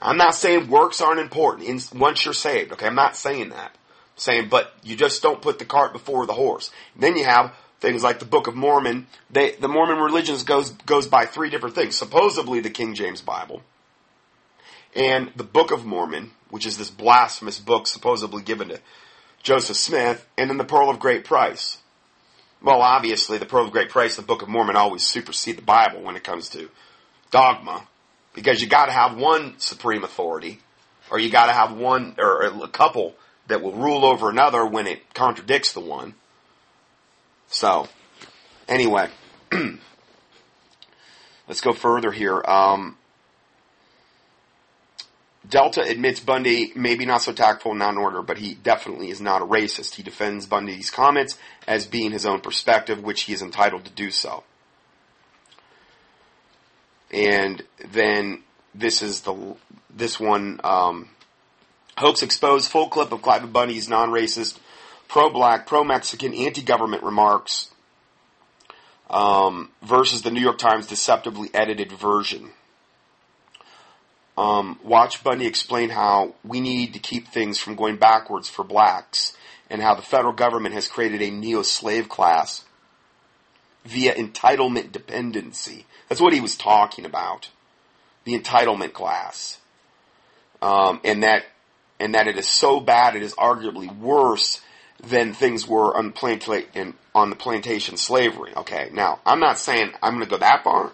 I'm not saying works aren't important in, once you're saved. Okay, I'm not saying that. I'm saying, but you just don't put the cart before the horse. Then you have things like the Book of Mormon. They, the Mormon religion goes goes by three different things. Supposedly the King James Bible, and the Book of Mormon, which is this blasphemous book supposedly given to Joseph Smith, and then the Pearl of Great Price. Well, obviously, the Pearl of Great Price, the Book of Mormon, always supersede the Bible when it comes to dogma because you got to have one supreme authority, or you got to have one or a couple that will rule over another when it contradicts the one. So, anyway, let's go further here. Um, Delta admits Bundy maybe not so tactful not in order, but he definitely is not a racist. He defends Bundy's comments as being his own perspective, which he is entitled to do so and then this is the this one um, hoax exposed full clip of Cliven Bundy's non-racist, pro-black, pro-Mexican, anti-government remarks um, versus the New York Times deceptively edited version. Um, watch Bundy explain how we need to keep things from going backwards for blacks and how the federal government has created a neo-slave class via entitlement dependency. That's what he was talking about. The entitlement class. Um, and that, and that it is so bad, it is arguably worse than things were on, planta- on the plantation slavery. Okay, now I'm not saying I'm going to go that far,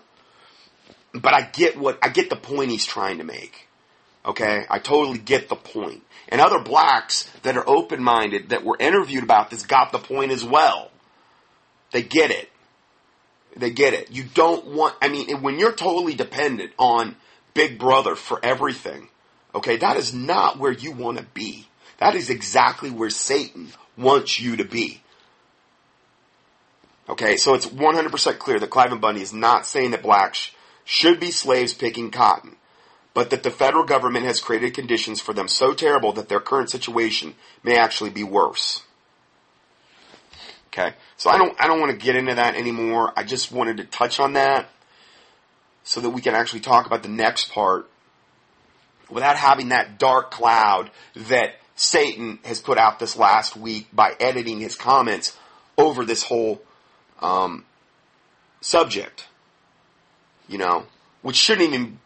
but I get what I get the point he's trying to make. Okay, I totally get the point. And other blacks that are open-minded that were interviewed about this got the point as well. They get it. They get it. You don't want, I mean, when you're totally dependent on Big Brother for everything, okay, that is not where you want to be. That is exactly where Satan wants you to be. Okay, so it's 100% clear that Cliven Bundy is not saying that blacks should be slaves picking cotton, but that the federal government has created conditions for them so terrible that their current situation may actually be worse. Okay. So I don't, I don't want to get into that anymore. I just wanted to touch on that so that we can actually talk about the next part without having that dark cloud that Satan has put out this last week by editing his comments over this whole um, subject. You know, which shouldn't even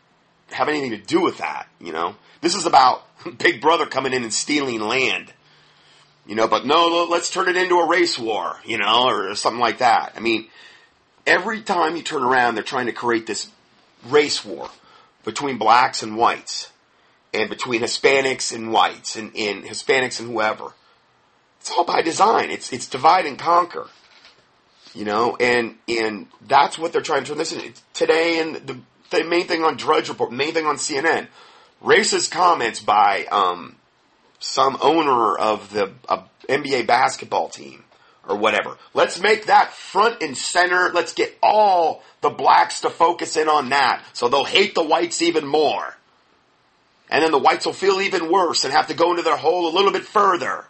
have anything to do with that. You know, this is about Big Brother coming in and stealing land you know, but no, let's turn it into a race war, you know, or something like that. I mean, every time you turn around, they're trying to create this race war between blacks and whites, and between Hispanics and whites, and, and Hispanics and whoever. It's all by design. It's it's divide and conquer, you know, and and that's what they're trying to turn this into today. And the, the main thing on Drudge Report, main thing on CNN, racist comments by um, some owner of the NBA basketball team or whatever. Let's make that front and center. Let's get all the blacks to focus in on that so they'll hate the whites even more. And then the whites will feel even worse and have to go into their hole a little bit further.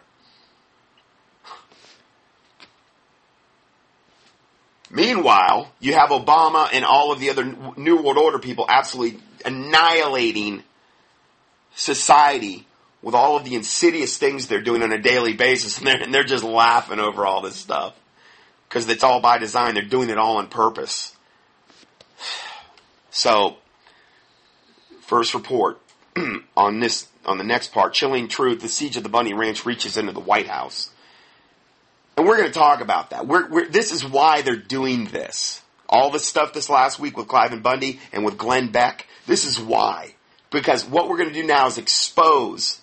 Meanwhile, you have Obama and all of the other New World Order people absolutely annihilating society with all of the insidious things they're doing on a daily basis, and they're, and they're just laughing over all this stuff. Because it's all by design. They're doing it all on purpose. So, first report on this, on the next part, chilling truth, the siege of the Bundy Ranch reaches into the White House. And we're going to talk about that. We're, we're, this is why they're doing this. All the stuff this last week with Cliven Bundy and with Glenn Beck, this is why. Because what we're going to do now is expose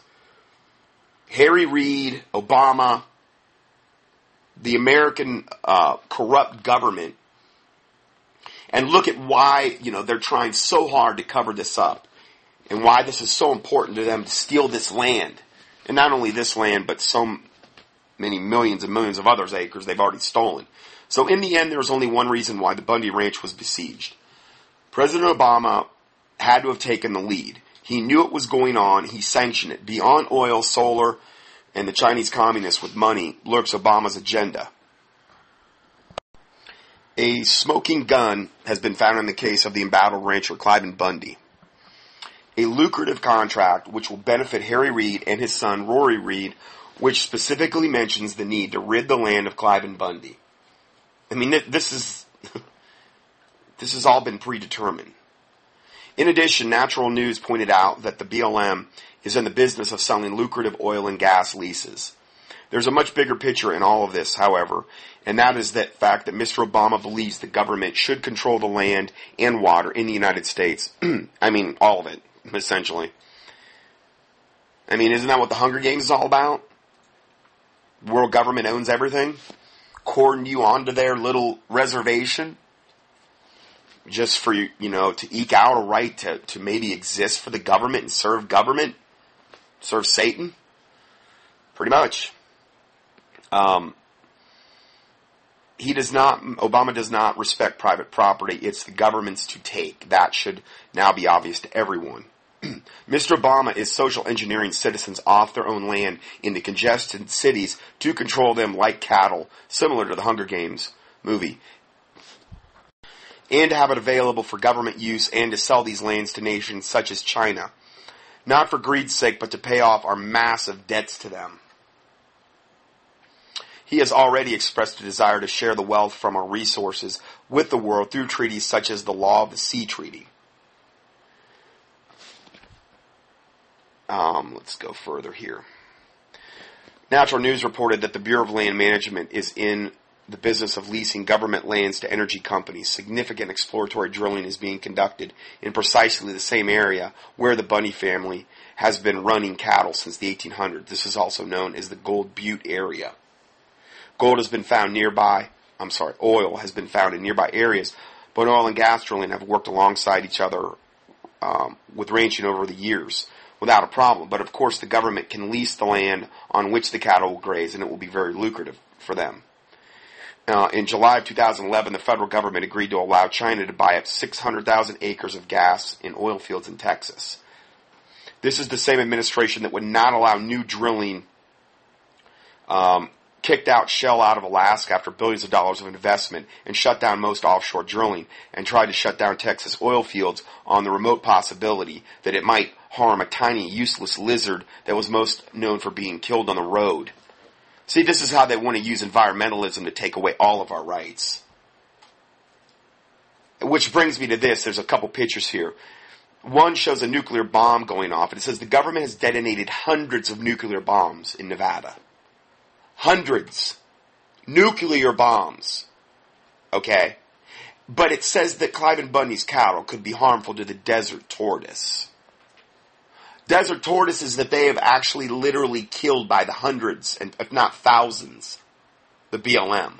Harry Reid, Obama, the American uh, corrupt government, and look at why you know they're trying so hard to cover this up, and why this is so important to them to steal this land, and not only this land, but so many millions and millions of others acres they've already stolen. So in the end, there was only one reason why the Bundy Ranch was besieged. President Obama had to have taken the lead. He knew it was going on. He sanctioned it. Beyond oil, solar, and the Chinese communists with money lurks Obama's agenda. A smoking gun has been found in the case of the embattled rancher Cliven Bundy. A lucrative contract which will benefit Harry Reid and his son Rory Reid, which specifically mentions the need to rid the land of Cliven Bundy. I mean, this is this has all been predetermined. In addition, Natural News pointed out that the BLM is in the business of selling lucrative oil and gas leases. There's a much bigger picture in all of this, however, and that is the fact that Mr. Obama believes the government should control the land and water in the United States. I mean, all of it, essentially. I mean, isn't that what the Hunger Games is all about? World government owns everything? Cordon you onto their little reservation? Just for you know to eke out a right to, to maybe exist for the government and serve government, serve Satan, pretty much. Um, he does not. Obama does not respect private property. It's the government's to take. That should now be obvious to everyone. Mr. Obama is social engineering citizens off their own land into congested cities to control them like cattle, similar to the Hunger Games movie and to have it available for government use and to sell these lands to nations such as China. Not for greed's sake, but to pay off our massive debts to them. He has already expressed a desire to share the wealth from our resources with the world through treaties such as the Law of the Sea Treaty. Um, let's go further here. Natural News reported that the Bureau of Land Management is in the business of leasing government lands to energy companies. Significant exploratory drilling is being conducted in precisely the same area where the Bundy family has been running cattle since the 1800s. This is also known as the Gold Butte area. Gold has been found nearby, I'm sorry, oil has been found in nearby areas, but oil and gas drilling have worked alongside each other um, with ranching over the years without a problem. But of course, the government can lease the land on which the cattle will graze, and it will be very lucrative for them. Uh, in July of 2011, the federal government agreed to allow China to buy up 600,000 acres of gas in oil fields in Texas. This is the same administration that would not allow new drilling, um, kicked out Shell out of Alaska after billions of dollars of investment and shut down most offshore drilling and tried to shut down Texas oil fields on the remote possibility that it might harm a tiny useless lizard that was most known for being killed on the road. See, this is how they want to use environmentalism to take away all of our rights. Which brings me to this. There's a couple pictures here. One shows a nuclear bomb going off, and it says the government has detonated hundreds of nuclear bombs in Nevada. Hundreds. Nuclear bombs. Okay? But it says that Cliven Bundy's cattle could be harmful to the desert tortoise desert tortoises that they have actually literally killed by the hundreds, and if not thousands, the BLM.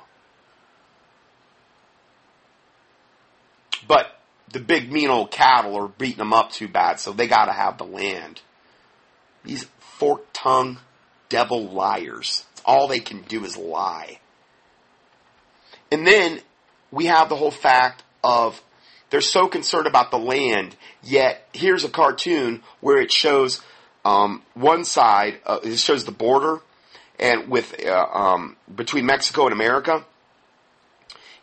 But the big mean old cattle are beating them up too bad, so they gotta have the land. These fork tongue devil liars. All they can do is lie. And then we have the whole fact of They're so concerned about the land, yet here's a cartoon where it shows um, one side, uh, it shows the border, and with uh, um, between Mexico and America,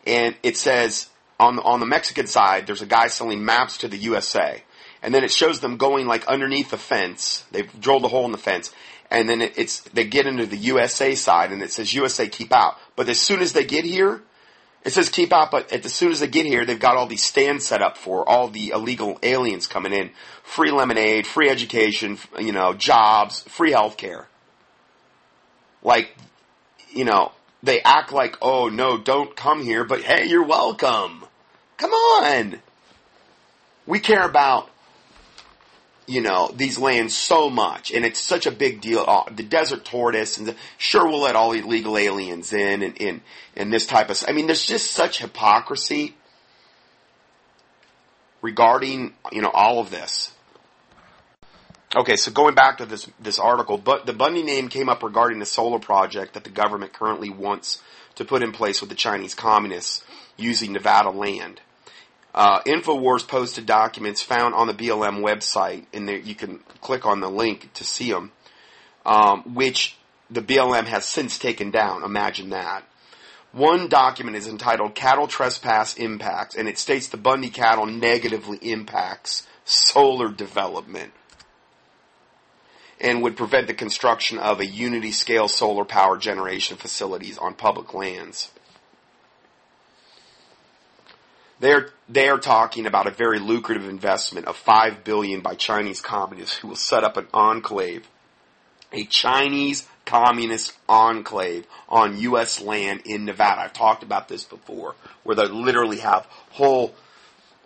and it says on the, on the Mexican side, there's a guy selling maps to the USA, and then it shows them going like underneath the fence. They've drilled a hole in the fence, and then it, it's they get into the USA side, and it says USA keep out. But as soon as they get here, it says keep out, but as soon as they get here, they've got all these stands set up for all the illegal aliens coming in. Free lemonade, free education, you know, jobs, free health care. Like, you know, they act like, oh no, don't come here, but hey, you're welcome. Come on. We care about, you know, these lands so much, and it's such a big deal. Uh, the desert tortoise, and the, sure, we'll let all the illegal aliens in, and, and, and this type of, I mean, there's just such hypocrisy regarding, you know, all of this. Okay, so going back to this this article, but the Bundy name came up regarding the solar project that the government currently wants to put in place with the Chinese communists using Nevada land. Uh, Infowars posted documents found on the BLM website, and there you can click on the link to see them, um, which the BLM has since taken down. Imagine that. One document is entitled Cattle Trespass Impacts, and it states the Bundy cattle negatively impacts solar development and would prevent the construction of a unity scale solar power generation facilities on public lands. They're, they're talking about a very lucrative investment of five billion by Chinese communists who will set up an enclave, a Chinese communist enclave on U.S. land in Nevada. I've talked about this before, where they literally have whole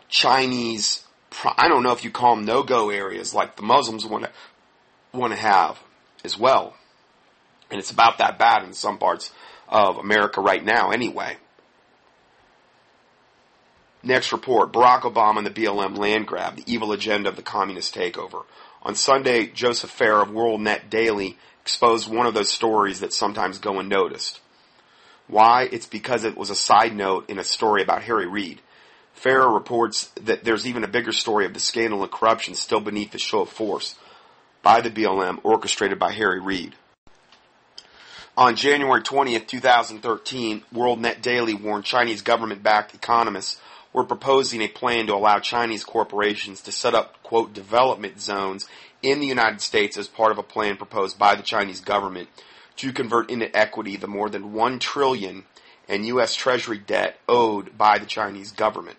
Chinese, I don't know if you call them no-go areas like the Muslims want to want to have as well. And it's about that bad in some parts of America right now anyway. Next report, Barack Obama and the BLM land grab, the evil agenda of the communist takeover. On Sunday, Joseph Farah of WorldNet Daily exposed one of those stories that sometimes go unnoticed. Why? It's because it was a side note in a story about Harry Reid. Farah reports that there's even a bigger story of the scandal and corruption still beneath the show of force by the BLM orchestrated by Harry Reid. On January 20th, 2013, WorldNet Daily warned Chinese government-backed economists were proposing a plan to allow Chinese corporations to set up, quote, development zones in the United States as part of a plan proposed by the Chinese government to convert into equity the more than 1 trillion in U.S. Treasury debt owed by the Chinese government.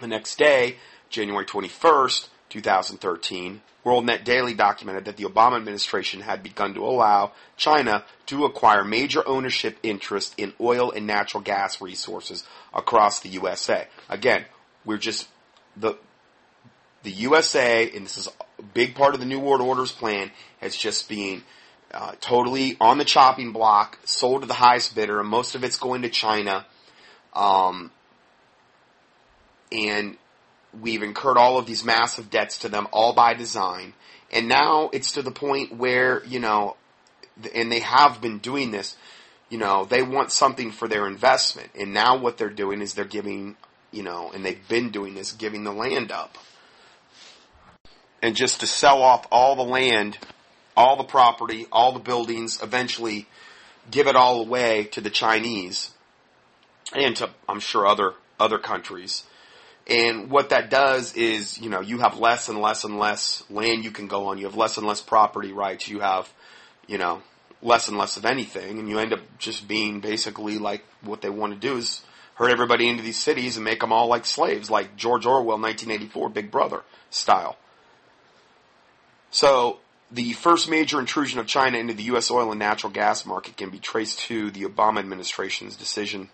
The next day, January 21st, 2013, WorldNet Daily documented that the Obama administration had begun to allow China to acquire major ownership interest in oil and natural gas resources across the USA. Again, we're just the the USA, and this is a big part of the New World Order's plan, has just been uh, totally on the chopping block, sold to the highest bidder, and most of it's going to China. Um, and we've incurred all of these massive debts to them all by design. And now it's to the point where, you know, and they have been doing this, you know, they want something for their investment. And now what they're doing is they're giving, you know, and they've been doing this, giving the land up. And just to sell off all the land, all the property, all the buildings, eventually give it all away to the Chinese and to, I'm sure, other, other countries and what that does is, you know, you have less and less and less land you can go on. You have less and less property rights. You have, you know, less and less of anything. And you end up just being basically like what they want to do is herd everybody into these cities and make them all like slaves, like George Orwell 1984 Big Brother style. So, the first major intrusion of China into the U.S. oil and natural gas market can be traced to the Obama administration's decision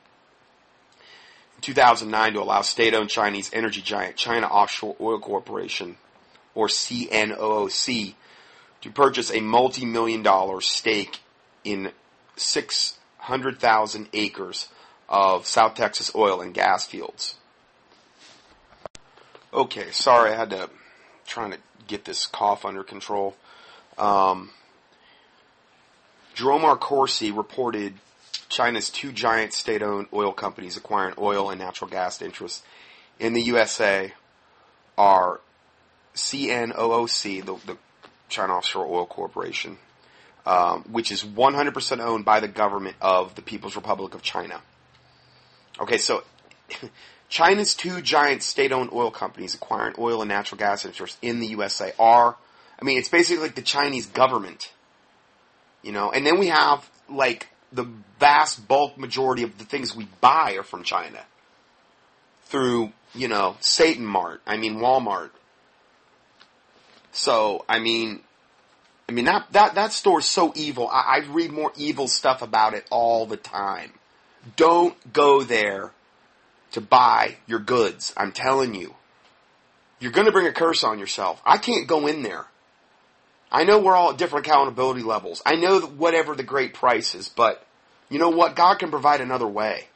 2009 to allow state-owned Chinese energy giant China Offshore Oil Corporation, or CNOOC, to purchase a multi-million dollar stake in 600,000 acres of South Texas oil and gas fields. Okay, sorry, I had to trying to get this cough under control. Um, Jerome R. Corsi reported China's two giant state-owned oil companies acquiring oil and natural gas interests in the USA are CNOOC, the, the China Offshore Oil Corporation, um, which is 100% owned by the government of the People's Republic of China. Okay, so China's two giant state-owned oil companies acquiring oil and natural gas interests in the USA are, I mean, it's basically like the Chinese government, you know. And then we have like the vast bulk majority of the things we buy are from China through, you know, Satan Mart. I mean, Walmart. So, I mean, I mean that that that store's so evil. I, I read more evil stuff about it all the time. Don't go there to buy your goods. I'm telling you. You're going to bring a curse on yourself. I can't go in there. I know we're all at different accountability levels. I know whatever the great price is, but you know what? God can provide another way.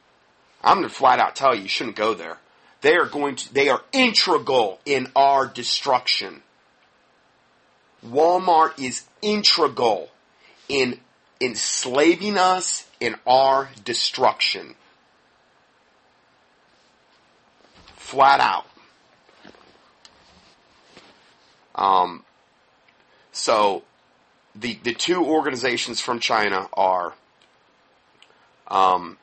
I'm going to flat out tell you, you shouldn't go there. They are going to, they are integral in our destruction. Walmart is integral in enslaving us in our destruction. Flat out. Um, so the the two organizations from China are um,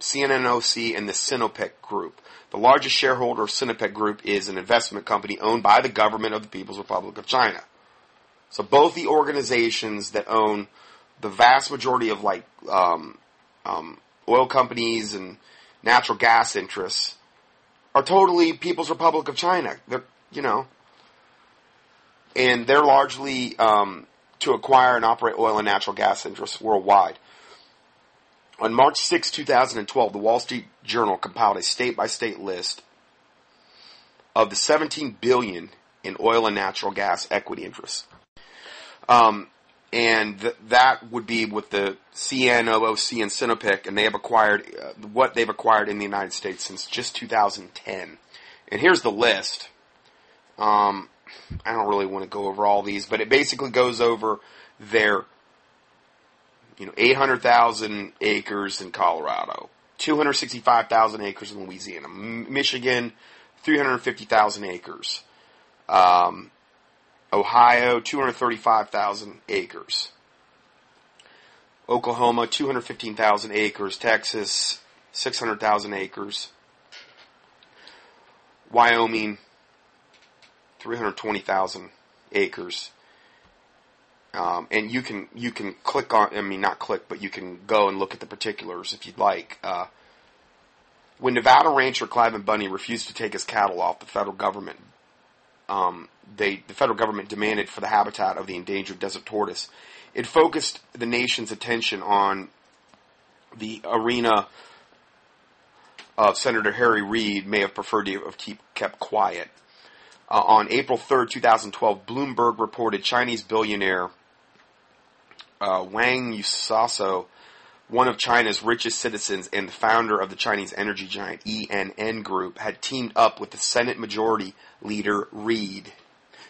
CNOOC and the Sinopec Group. The largest shareholder of Sinopec Group is an investment company owned by the government of the People's Republic of China. So both the organizations that own the vast majority of like um, um, oil companies and natural gas interests are totally People's Republic of China. They're you know, and they're largely um, to acquire and operate oil and natural gas interests worldwide. On March 6, 2012, the Wall Street Journal compiled a state-by-state list of the 17 billion in oil and natural gas equity interests. Um, and th- that would be with the CNOOC and Sinopec, and they have acquired uh, what they've acquired in the United States since just 2010. And here's the list. Um, I don't really want to go over all these, but it basically goes over their, you know, 800,000 acres in Colorado, 265,000 acres in Louisiana, Michigan, 350,000 acres, um, Ohio, 235,000 acres, Oklahoma, 215,000 acres, Texas, 600,000 acres, Wyoming, 320,000 acres. Um, and you can you can click on I mean not click but you can go and look at the particulars if you'd like. Uh, when Nevada rancher Cliven Bundy refused to take his cattle off, the federal government um, they the federal government demanded for the habitat of the endangered desert tortoise. It focused the nation's attention on the arena of Senator Harry Reid may have preferred to have keep kept quiet. Uh, on April 3rd, 2012, Bloomberg reported Chinese billionaire uh, Wang Yusuo, one of China's richest citizens and the founder of the Chinese energy giant ENN Group, had teamed up with the Senate Majority Leader Reid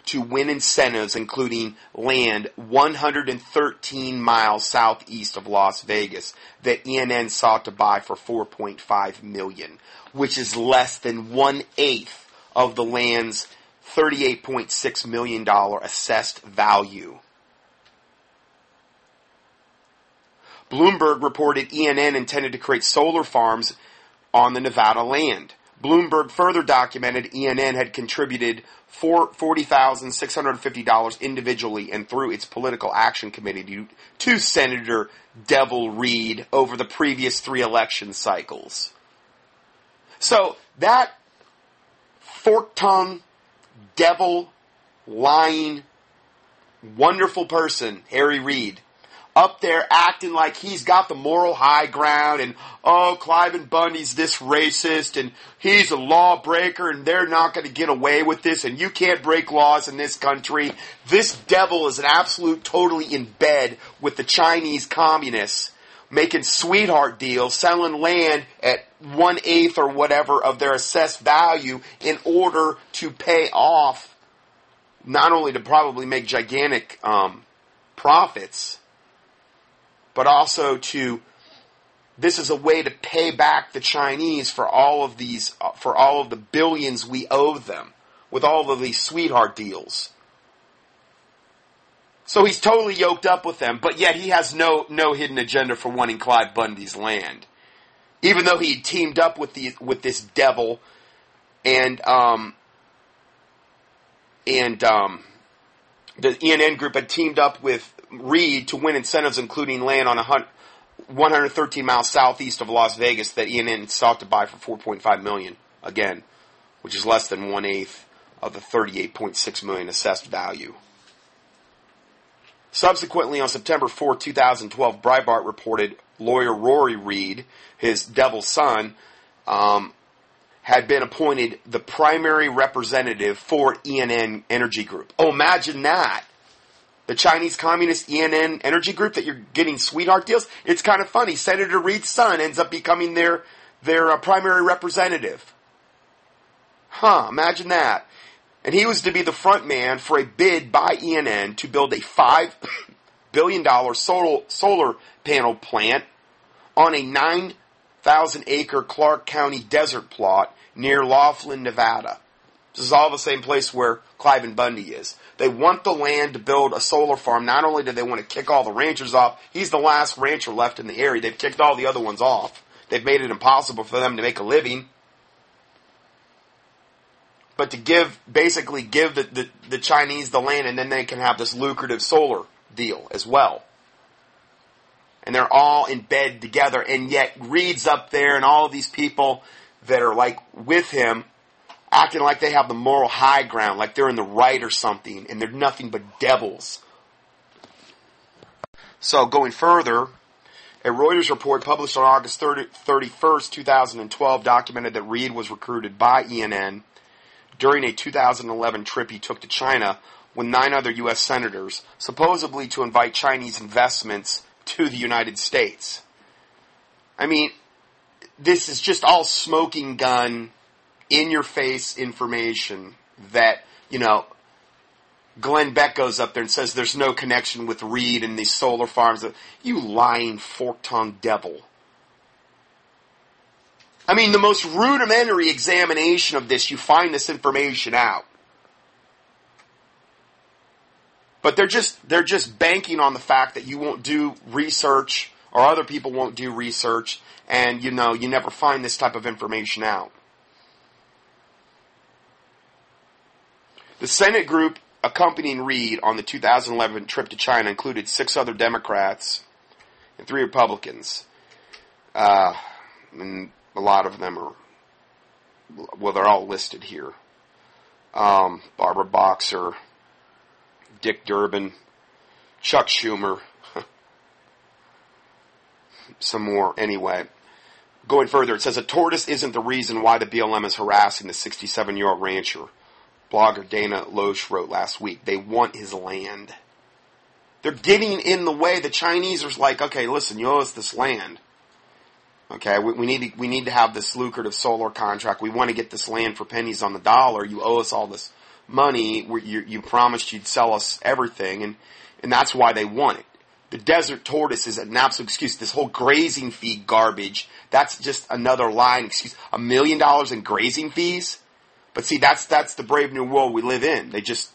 to win incentives including land 113 miles southeast of Las Vegas that ENN sought to buy for 4.5 million, which is less than one eighth of the land's $38.6 million assessed value. Bloomberg reported ENN intended to create solar farms on the Nevada land. Bloomberg further documented ENN had contributed $40,650 individually and through its political action committee to, to Senator Devil Reid over the previous three election cycles. So that fork tongue, devil, lying, wonderful person, Harry Reid, up there acting like he's got the moral high ground and, oh, Cliven Bundy's this racist and he's a lawbreaker and they're not going to get away with this and you can't break laws in this country. This devil is an absolute totally in bed with the Chinese communists making sweetheart deals, selling land at one eighth or whatever of their assessed value in order to pay off not only to probably make gigantic um, profits, but also to this is a way to pay back the Chinese for all of these, uh, for all of the billions we owe them with all of these sweetheart deals. So he's totally yoked up with them, but yet he has no, no hidden agenda for wanting Cliven Bundy's land. Even though he teamed up with the, with this devil and, um, and, um, the ENN group had teamed up with Reid to win incentives, including land on a hun- 113 miles southeast of Las Vegas that ENN sought to buy for 4.5 million again, which is less than one eighth of the 38.6 million assessed value. Subsequently, on September 4, 2012, Breitbart reported lawyer Rory Reid, his devil son, um, had been appointed the primary representative for ENN Energy Group. Oh, imagine that. The Chinese Communist ENN Energy Group that you're getting sweetheart deals. It's kind of funny. Senator Reid's son ends up becoming their, their uh, primary representative. Huh, imagine that. And he was to be the front man for a bid by ENN to build a $5 billion solar, solar panel plant on a 9,000 acre Clark County desert plot near Laughlin, Nevada. This is all the same place where Cliven Bundy is. They want the land to build a solar farm. Not only do they want to kick all the ranchers off, he's the last rancher left in the area. They've kicked all the other ones off. They've made it impossible for them to make a living but to give basically give the, the, the, Chinese the land and then they can have this lucrative solar deal as well. And they're all in bed together and yet Reid's up there and all of these people that are like with him acting like they have the moral high ground, like they're in the right or something, and they're nothing but devils. So going further, a Reuters report published on August 30, 31st, 2012 documented that Reid was recruited by ENN during a 2011 trip he took to China with nine other U.S. senators, supposedly to invite Chinese investments to the United States. I mean, this is just all smoking gun, in your face information that, you know, Glenn Beck goes up there and says there's no connection with Reid and these solar farms. You lying fork tongued devil. I mean, the most rudimentary examination of this, you find this information out. But they're just, they're just banking on the fact that you won't do research or other people won't do research and you know, you never find this type of information out. The Senate group accompanying Reid on the 2011 trip to China included six other Democrats and three Republicans. Uh, and a lot of them are, well, they're all listed here. Um, Barbara Boxer, Dick Durbin, Chuck Schumer, some more anyway. Going further, it says a tortoise isn't the reason why the BLM is harassing the 67 year old rancher. Blogger Dana Loesch wrote last week. They want his land. They're getting in the way. The Chinese are like, okay, listen, you owe us this land. Okay, we, we, need to, we need to have this lucrative solar contract. We want to get this land for pennies on the dollar. You owe us all this money. You, you promised you'd sell us everything, and and that's why they want it. The desert tortoise is an absolute excuse. This whole grazing fee garbage. That's just another line excuse. A million dollars in grazing fees. But see, that's that's the brave new world we live in. They just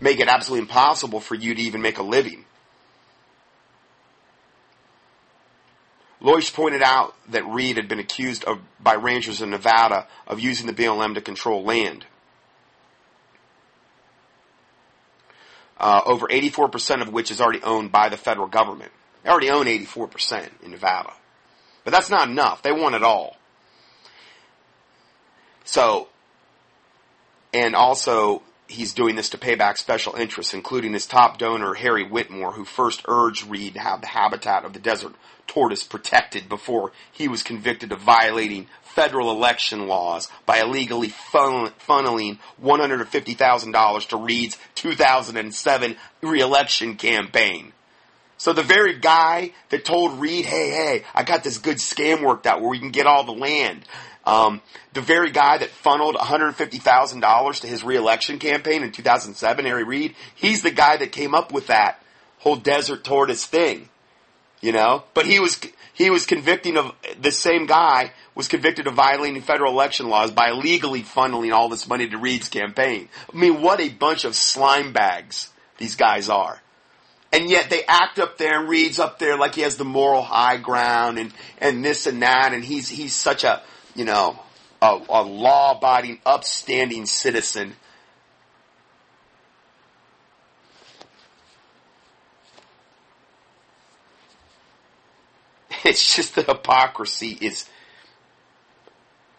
make it absolutely impossible for you to even make a living. Loesch pointed out that Reid had been accused of, by ranchers in Nevada of using the BLM to control land. Uh, over 84% of which is already owned by the federal government. They already own 84% in Nevada. But that's not enough. They want it all. So, and also, he's doing this to pay back special interests, including his top donor, Harry Whittemore, who first urged Reid to have the habitat of the desert tortoise protected before he was convicted of violating federal election laws by illegally funneling $150,000 to Reid's 2007 reelection campaign. So the very guy that told Reid, hey, hey, I got this good scam worked out where we can get all the land. Um, the very guy that funneled $150,000 to his reelection campaign in 2007, Harry Reid, he's the guy that came up with that whole desert tortoise thing. You know, but he was he was convicting of the same guy was convicted of violating federal election laws by illegally funneling all this money to Reid's campaign. I mean, what a bunch of slime bags these guys are. And yet they act up there and Reid's up there like he has the moral high ground and, and this and that and he's, he's such a, you know, a, a law abiding, upstanding citizen. It's just the hypocrisy is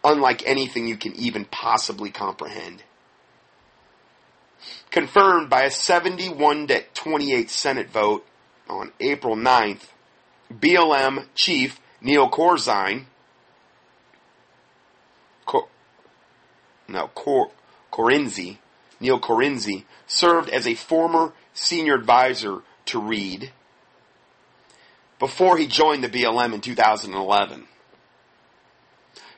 unlike anything you can even possibly comprehend. Confirmed by a 71 to 28 Senate vote on April 9th, BLM chief Neil Corzine, Cor, no, Cor, Corinzi, Neil Corinzi, served as a former senior advisor to Reid before he joined the BLM in 2011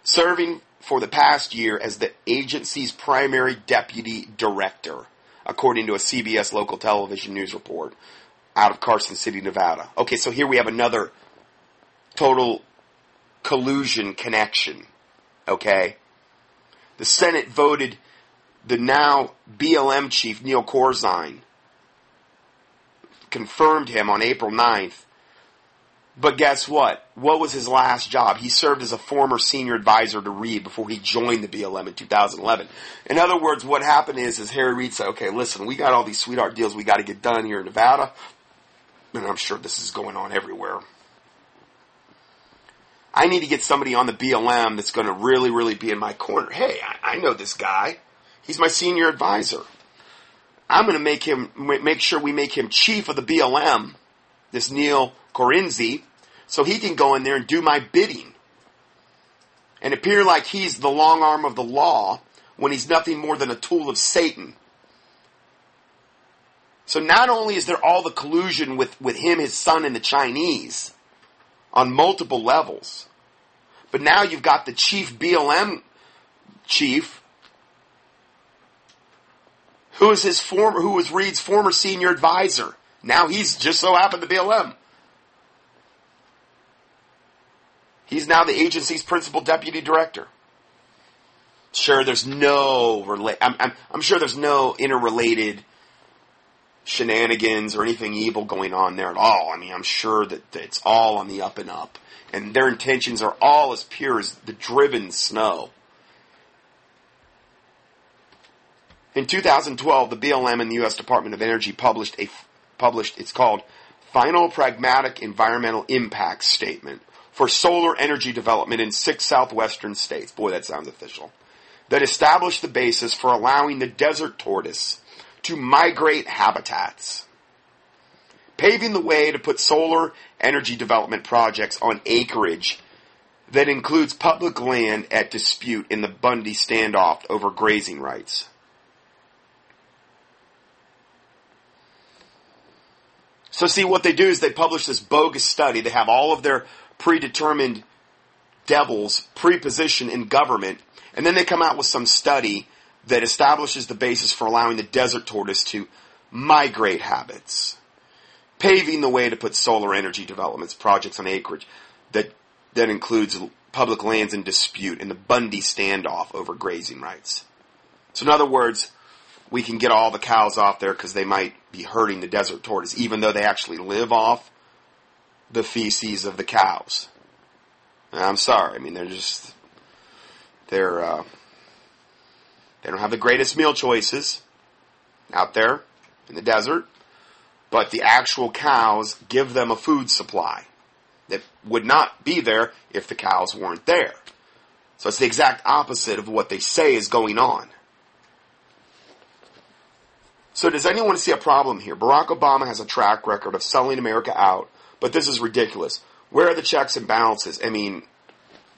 serving for the past year as the agency's primary deputy director, according to a CBS local television news report out of Carson City, Nevada. Okay, so here we have another total collusion connection. Okay? The Senate voted the now BLM chief, Neil Corzine, confirmed him on April 9th but guess what? What was his last job? He served as a former senior advisor to Reid before he joined the BLM in 2011. In other words, what happened is, is Harry Reid said, okay, listen, we got all these sweetheart deals we got to get done here in Nevada. And I'm sure this is going on everywhere. I need to get somebody on the BLM that's going to really, really be in my corner. Hey, I, I know this guy. He's my senior advisor. I'm going to make him, make sure we make him chief of the BLM, this Neil Corinzi, so he can go in there and do my bidding and appear like he's the long arm of the law when he's nothing more than a tool of Satan. So not only is there all the collusion with, with him, his son, and the Chinese on multiple levels, but now you've got the chief BLM chief, who is his former, who was Reid's former senior advisor. Now he's just so happened to BLM. He's now the agency's principal deputy director. Sure, there's no rela- I'm, I'm, I'm sure there's no interrelated shenanigans or anything evil going on there at all. I mean, I'm sure that, it's all on the up and up. And their intentions are all as pure as the driven snow. In 2012, the BLM and the U.S. Department of Energy published a published. It's called Final Pragmatic Environmental Impact Statement for solar energy development in six southwestern states. Boy, that sounds official. That established the basis for allowing the desert tortoise to migrate habitats, paving the way to put solar energy development projects on acreage that includes public land at dispute in the Bundy standoff over grazing rights. So see what they do is they publish this bogus study. They have all of their predetermined devils preposition in government, and then they come out with some study that establishes the basis for allowing the desert tortoise to migrate habits, paving the way to put solar energy developments projects on acreage that that includes public lands in dispute and the Bundy standoff over grazing rights. So in other words, we can get all the cows off there because they might be hurting the desert tortoise, even though they actually live off the feces of the cows. And I'm sorry. I mean, they're just they're uh, they don't have the greatest meal choices out there in the desert, but the actual cows give them a food supply that would not be there if the cows weren't there. So it's the exact opposite of what they say is going on. So does anyone see a problem here? Barack Obama has a track record of selling America out but this is ridiculous. Where are the checks and balances? I mean,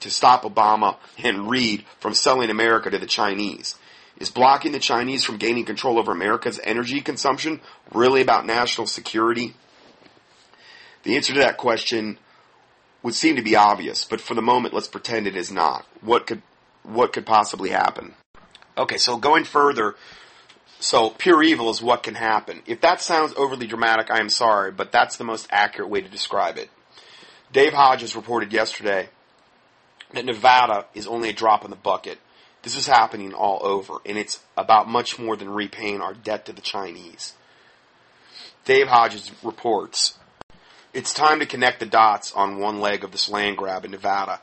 to stop Obama and Reid from selling America to the Chinese. Is blocking the Chinese from gaining control over America's energy consumption really about national security? The answer to that question would seem to be obvious, but for the moment, let's pretend it is not. What could, what could possibly happen? Okay, so going further, so pure evil is what can happen. If that sounds overly dramatic, I am sorry, but that's the most accurate way to describe it. Dave Hodges reported yesterday that Nevada is only a drop in the bucket. This is happening all over, and it's about much more than repaying our debt to the Chinese. Dave Hodges reports it's time to connect the dots on one leg of this land grab in Nevada.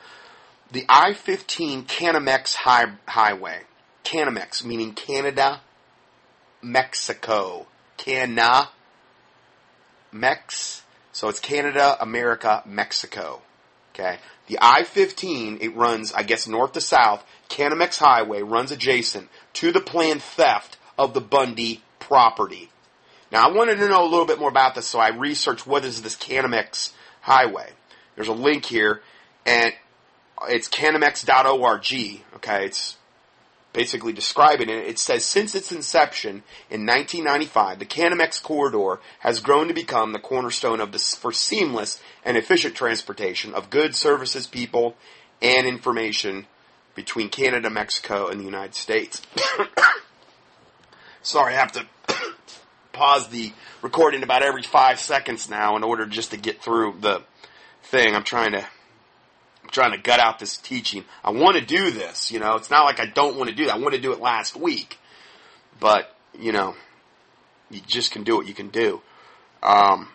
The I 15 Canamex high, Highway, Canamex meaning Canada, Mexico. Cana, Mex. So it's Canada, America, Mexico. Okay. The I-15, it runs, I guess, north to south. Canamex Highway runs adjacent to the planned theft of the Bundy property. Now, I wanted to know a little bit more about this, so I researched what is this Canamex Highway. There's a link here, and it's canamex.org. Okay, it's basically describing it. It says since its inception in 1995, the Canamex corridor has grown to become the cornerstone of this for seamless and efficient transportation of goods, services, people, and information between Canada, Mexico, and the United States. Sorry, I have to pause the recording about every five seconds now in order just to get through the thing. I'm trying to I'm trying to gut out this teaching. I want to do this, you know. It's not like I don't want to do that. I want to do it last week, but you know, you just can do what you can do. Um,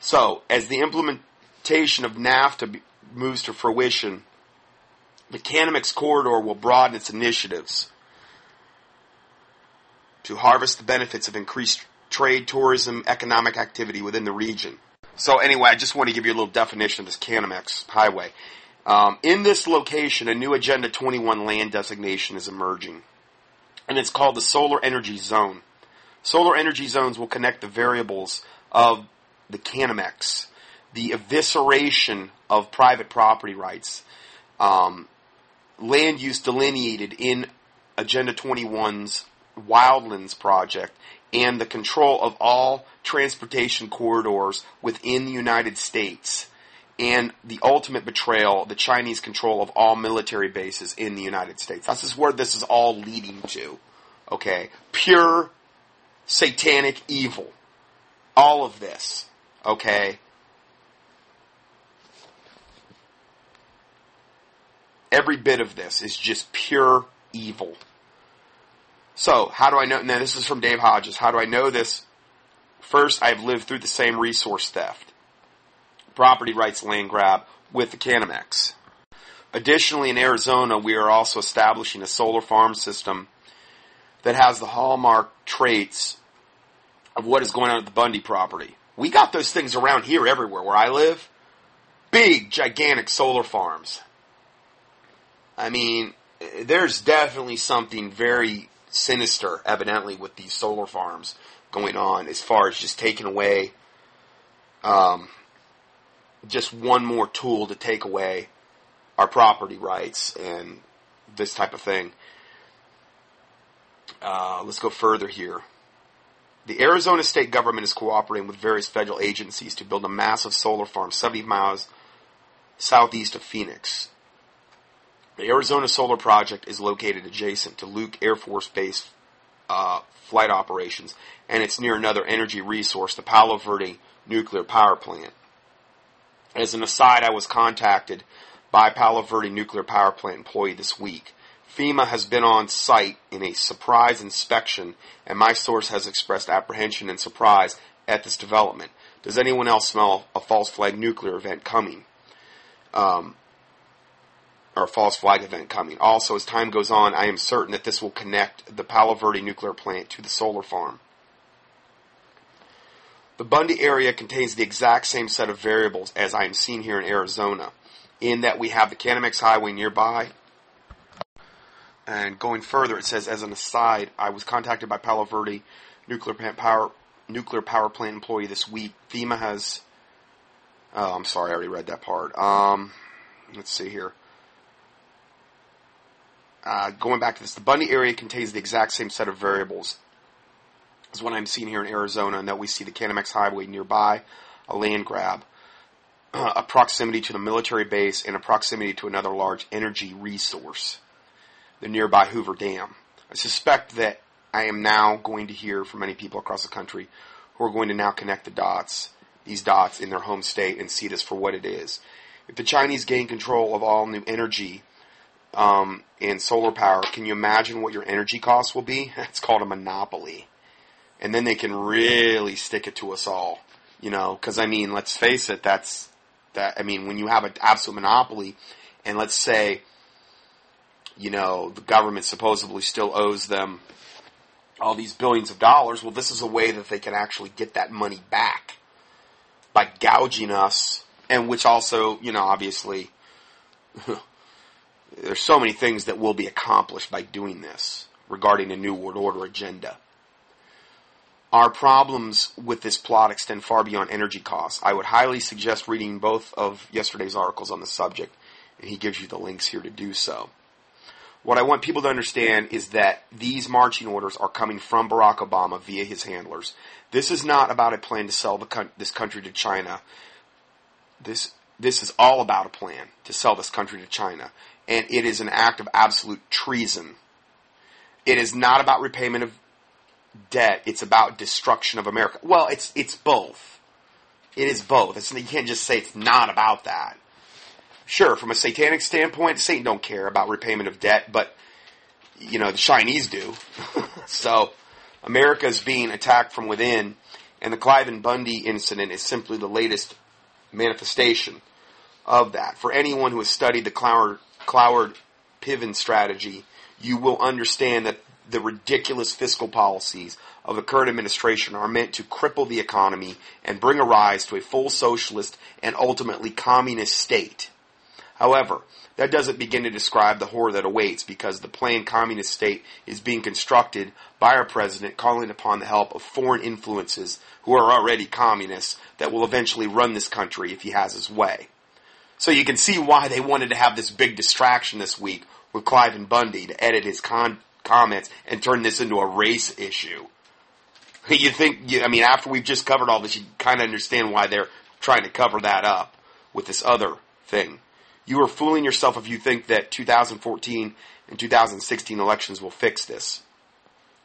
so, as the implementation of NAFTA moves to fruition, the Canamex corridor will broaden its initiatives to harvest the benefits of increased trade, tourism, economic activity within the region. So anyway, I just want to give you a little definition of this Canamex highway. Um, in this location, a new Agenda 21 land designation is emerging, and it's called the Solar Energy Zone. Solar energy zones will connect the variables of the Canamex, the evisceration of private property rights, um, land use delineated in Agenda 21's Wildlands project, and the control of all transportation corridors within the United States, and the ultimate betrayal, the Chinese control of all military bases in the United States. This is where this is all leading to. Okay? Pure satanic evil. All of this. Okay? Every bit of this is just pure evil. So, how do I know? Now, this is from Dave Hodges. How do I know this? First, I've lived through the same resource theft, property rights land grab with the Canamex. Additionally, in Arizona, we are also establishing a solar farm system that has the hallmark traits of what is going on at the Bundy property. We got those things around here everywhere where I live. Big, gigantic solar farms. I mean, there's definitely something very sinister, evidently, with these solar farms going on as far as just taking away um, just one more tool to take away our property rights and this type of thing. Uh, let's go further here. The Arizona state government is cooperating with various federal agencies to build a massive solar farm 70 miles southeast of Phoenix. The Arizona Solar Project is located adjacent to Luke Air Force Base uh, flight operations, and it's near another energy resource, the Palo Verde nuclear power plant. As an aside, I was contacted by Palo Verde nuclear power plant employee this week. FEMA has been on site in a surprise inspection, and my source has expressed apprehension and surprise at this development. Does anyone else smell a false flag nuclear event coming? Um, or false flag event coming. Also, as time goes on, I am certain that this will connect the Palo Verde nuclear plant to the solar farm. The Bundy area contains the exact same set of variables as I am seeing here in Arizona, in that we have the Canamex Highway nearby. And going further, it says, as an aside, I was contacted by Palo Verde nuclear plant power nuclear power plant employee this week. FEMA has. Oh, I'm sorry, I already read that part. Um, let's see here. Uh, going back to this, the Bundy area contains the exact same set of variables as what I'm seeing here in Arizona, and that we see the Canamex Highway nearby, a land grab, a proximity to the military base, and a proximity to another large energy resource, the nearby Hoover Dam. I suspect that I am now going to hear from many people across the country who are going to now connect the dots these dots in their home state and see this for what it is. If the Chinese gain control of all new energy um, solar power, can you imagine what your energy costs will be? It's called a monopoly. And then they can really stick it to us all, you know, because I mean, let's face it, that's that. I mean, when you have an absolute monopoly, and let's say, you know, the government supposedly still owes them all these billions of dollars. Well, this is a way that they can actually get that money back by gouging us, and which also, you know, obviously, there's so many things that will be accomplished by doing this regarding a new world order agenda. Our problems with this plot extend far beyond energy costs. I would highly suggest reading both of yesterday's articles on the subject, and he gives you the links here to do so. What I want people to understand is that these marching orders are coming from Barack Obama via his handlers. This is not about a plan to sell the, this country to China. This this is all about a plan to sell this country to China, and it is an act of absolute treason. It is not about repayment of debt; it's about destruction of America. Well, it's it's both. It is both. It's, you can't just say it's not about that. Sure, from a satanic standpoint, Satan don't care about repayment of debt, but you know the Chinese do. so America is being attacked from within, and the Cliven Bundy incident is simply the latest manifestation of that. For anyone who has studied the Cloward, Cloward Piven strategy, you will understand that the ridiculous fiscal policies of the current administration are meant to cripple the economy and bring a rise to a full socialist and ultimately communist state. However, that doesn't begin to describe the horror that awaits because the planned communist state is being constructed by our president calling upon the help of foreign influences who are already communists that will eventually run this country if he has his way. So you can see why they wanted to have this big distraction this week with Cliven Bundy to edit his con- comments and turn this into a race issue. You think, I mean, after we've just covered all this, you kind of understand why they're trying to cover that up with this other thing. You are fooling yourself if you think that 2014 and 2016 elections will fix this.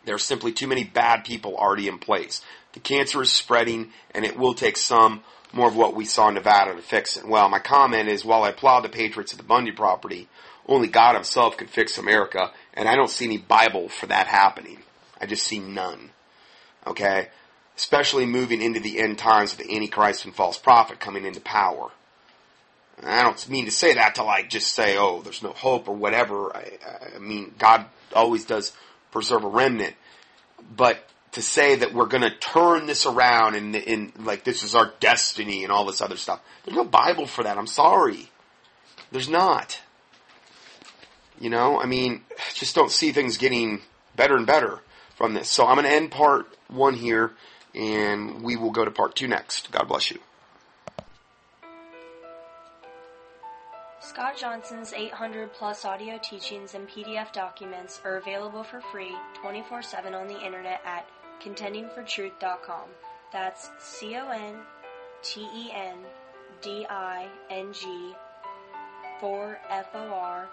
There are simply too many bad people already in place. The cancer is spreading, and it will take some more of what we saw in Nevada to fix it. Well, my comment is while I applaud the patriots of the Bundy property, only God Himself can fix America, and I don't see any Bible for that happening. I just see none. Okay? Especially moving into the end times with the Antichrist and false prophet coming into power. I don't mean to say that to like just say, oh, there's no hope or whatever. I, I mean, God always does preserve a remnant. But to say that we're going to turn this around and, and like this is our destiny and all this other stuff, there's no Bible for that. I'm sorry. There's not. You know, I mean, just don't see things getting better and better from this. So I'm going to end part one here and we will go to part two next. God bless you. Scott Johnson's 800 plus audio teachings and PDF documents are available for free 24 7 on the internet at contendingfortruth.com. That's C O N T E N D I N G for F O R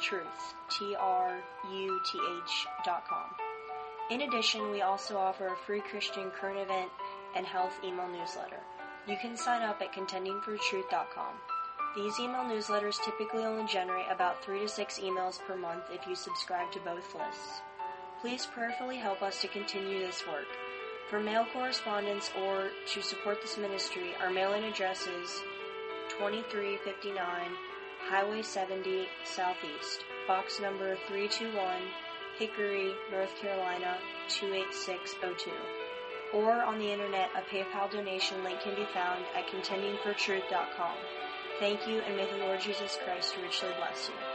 Truth T R U T H dot com. In addition, we also offer a free Christian current event and health email newsletter. You can sign up at contendingfortruth.com. These email newsletters typically only generate about 3 to 6 emails per month if you subscribe to both lists. Please prayerfully help us to continue this work. For mail correspondence or to support this ministry, our mailing address is 2359 Highway 70 Southeast, box number 321, Hickory, North Carolina 28602. Or on the internet, a PayPal donation link can be found at contendingfortruth.com. Thank you, and may the Lord Jesus Christ richly bless you.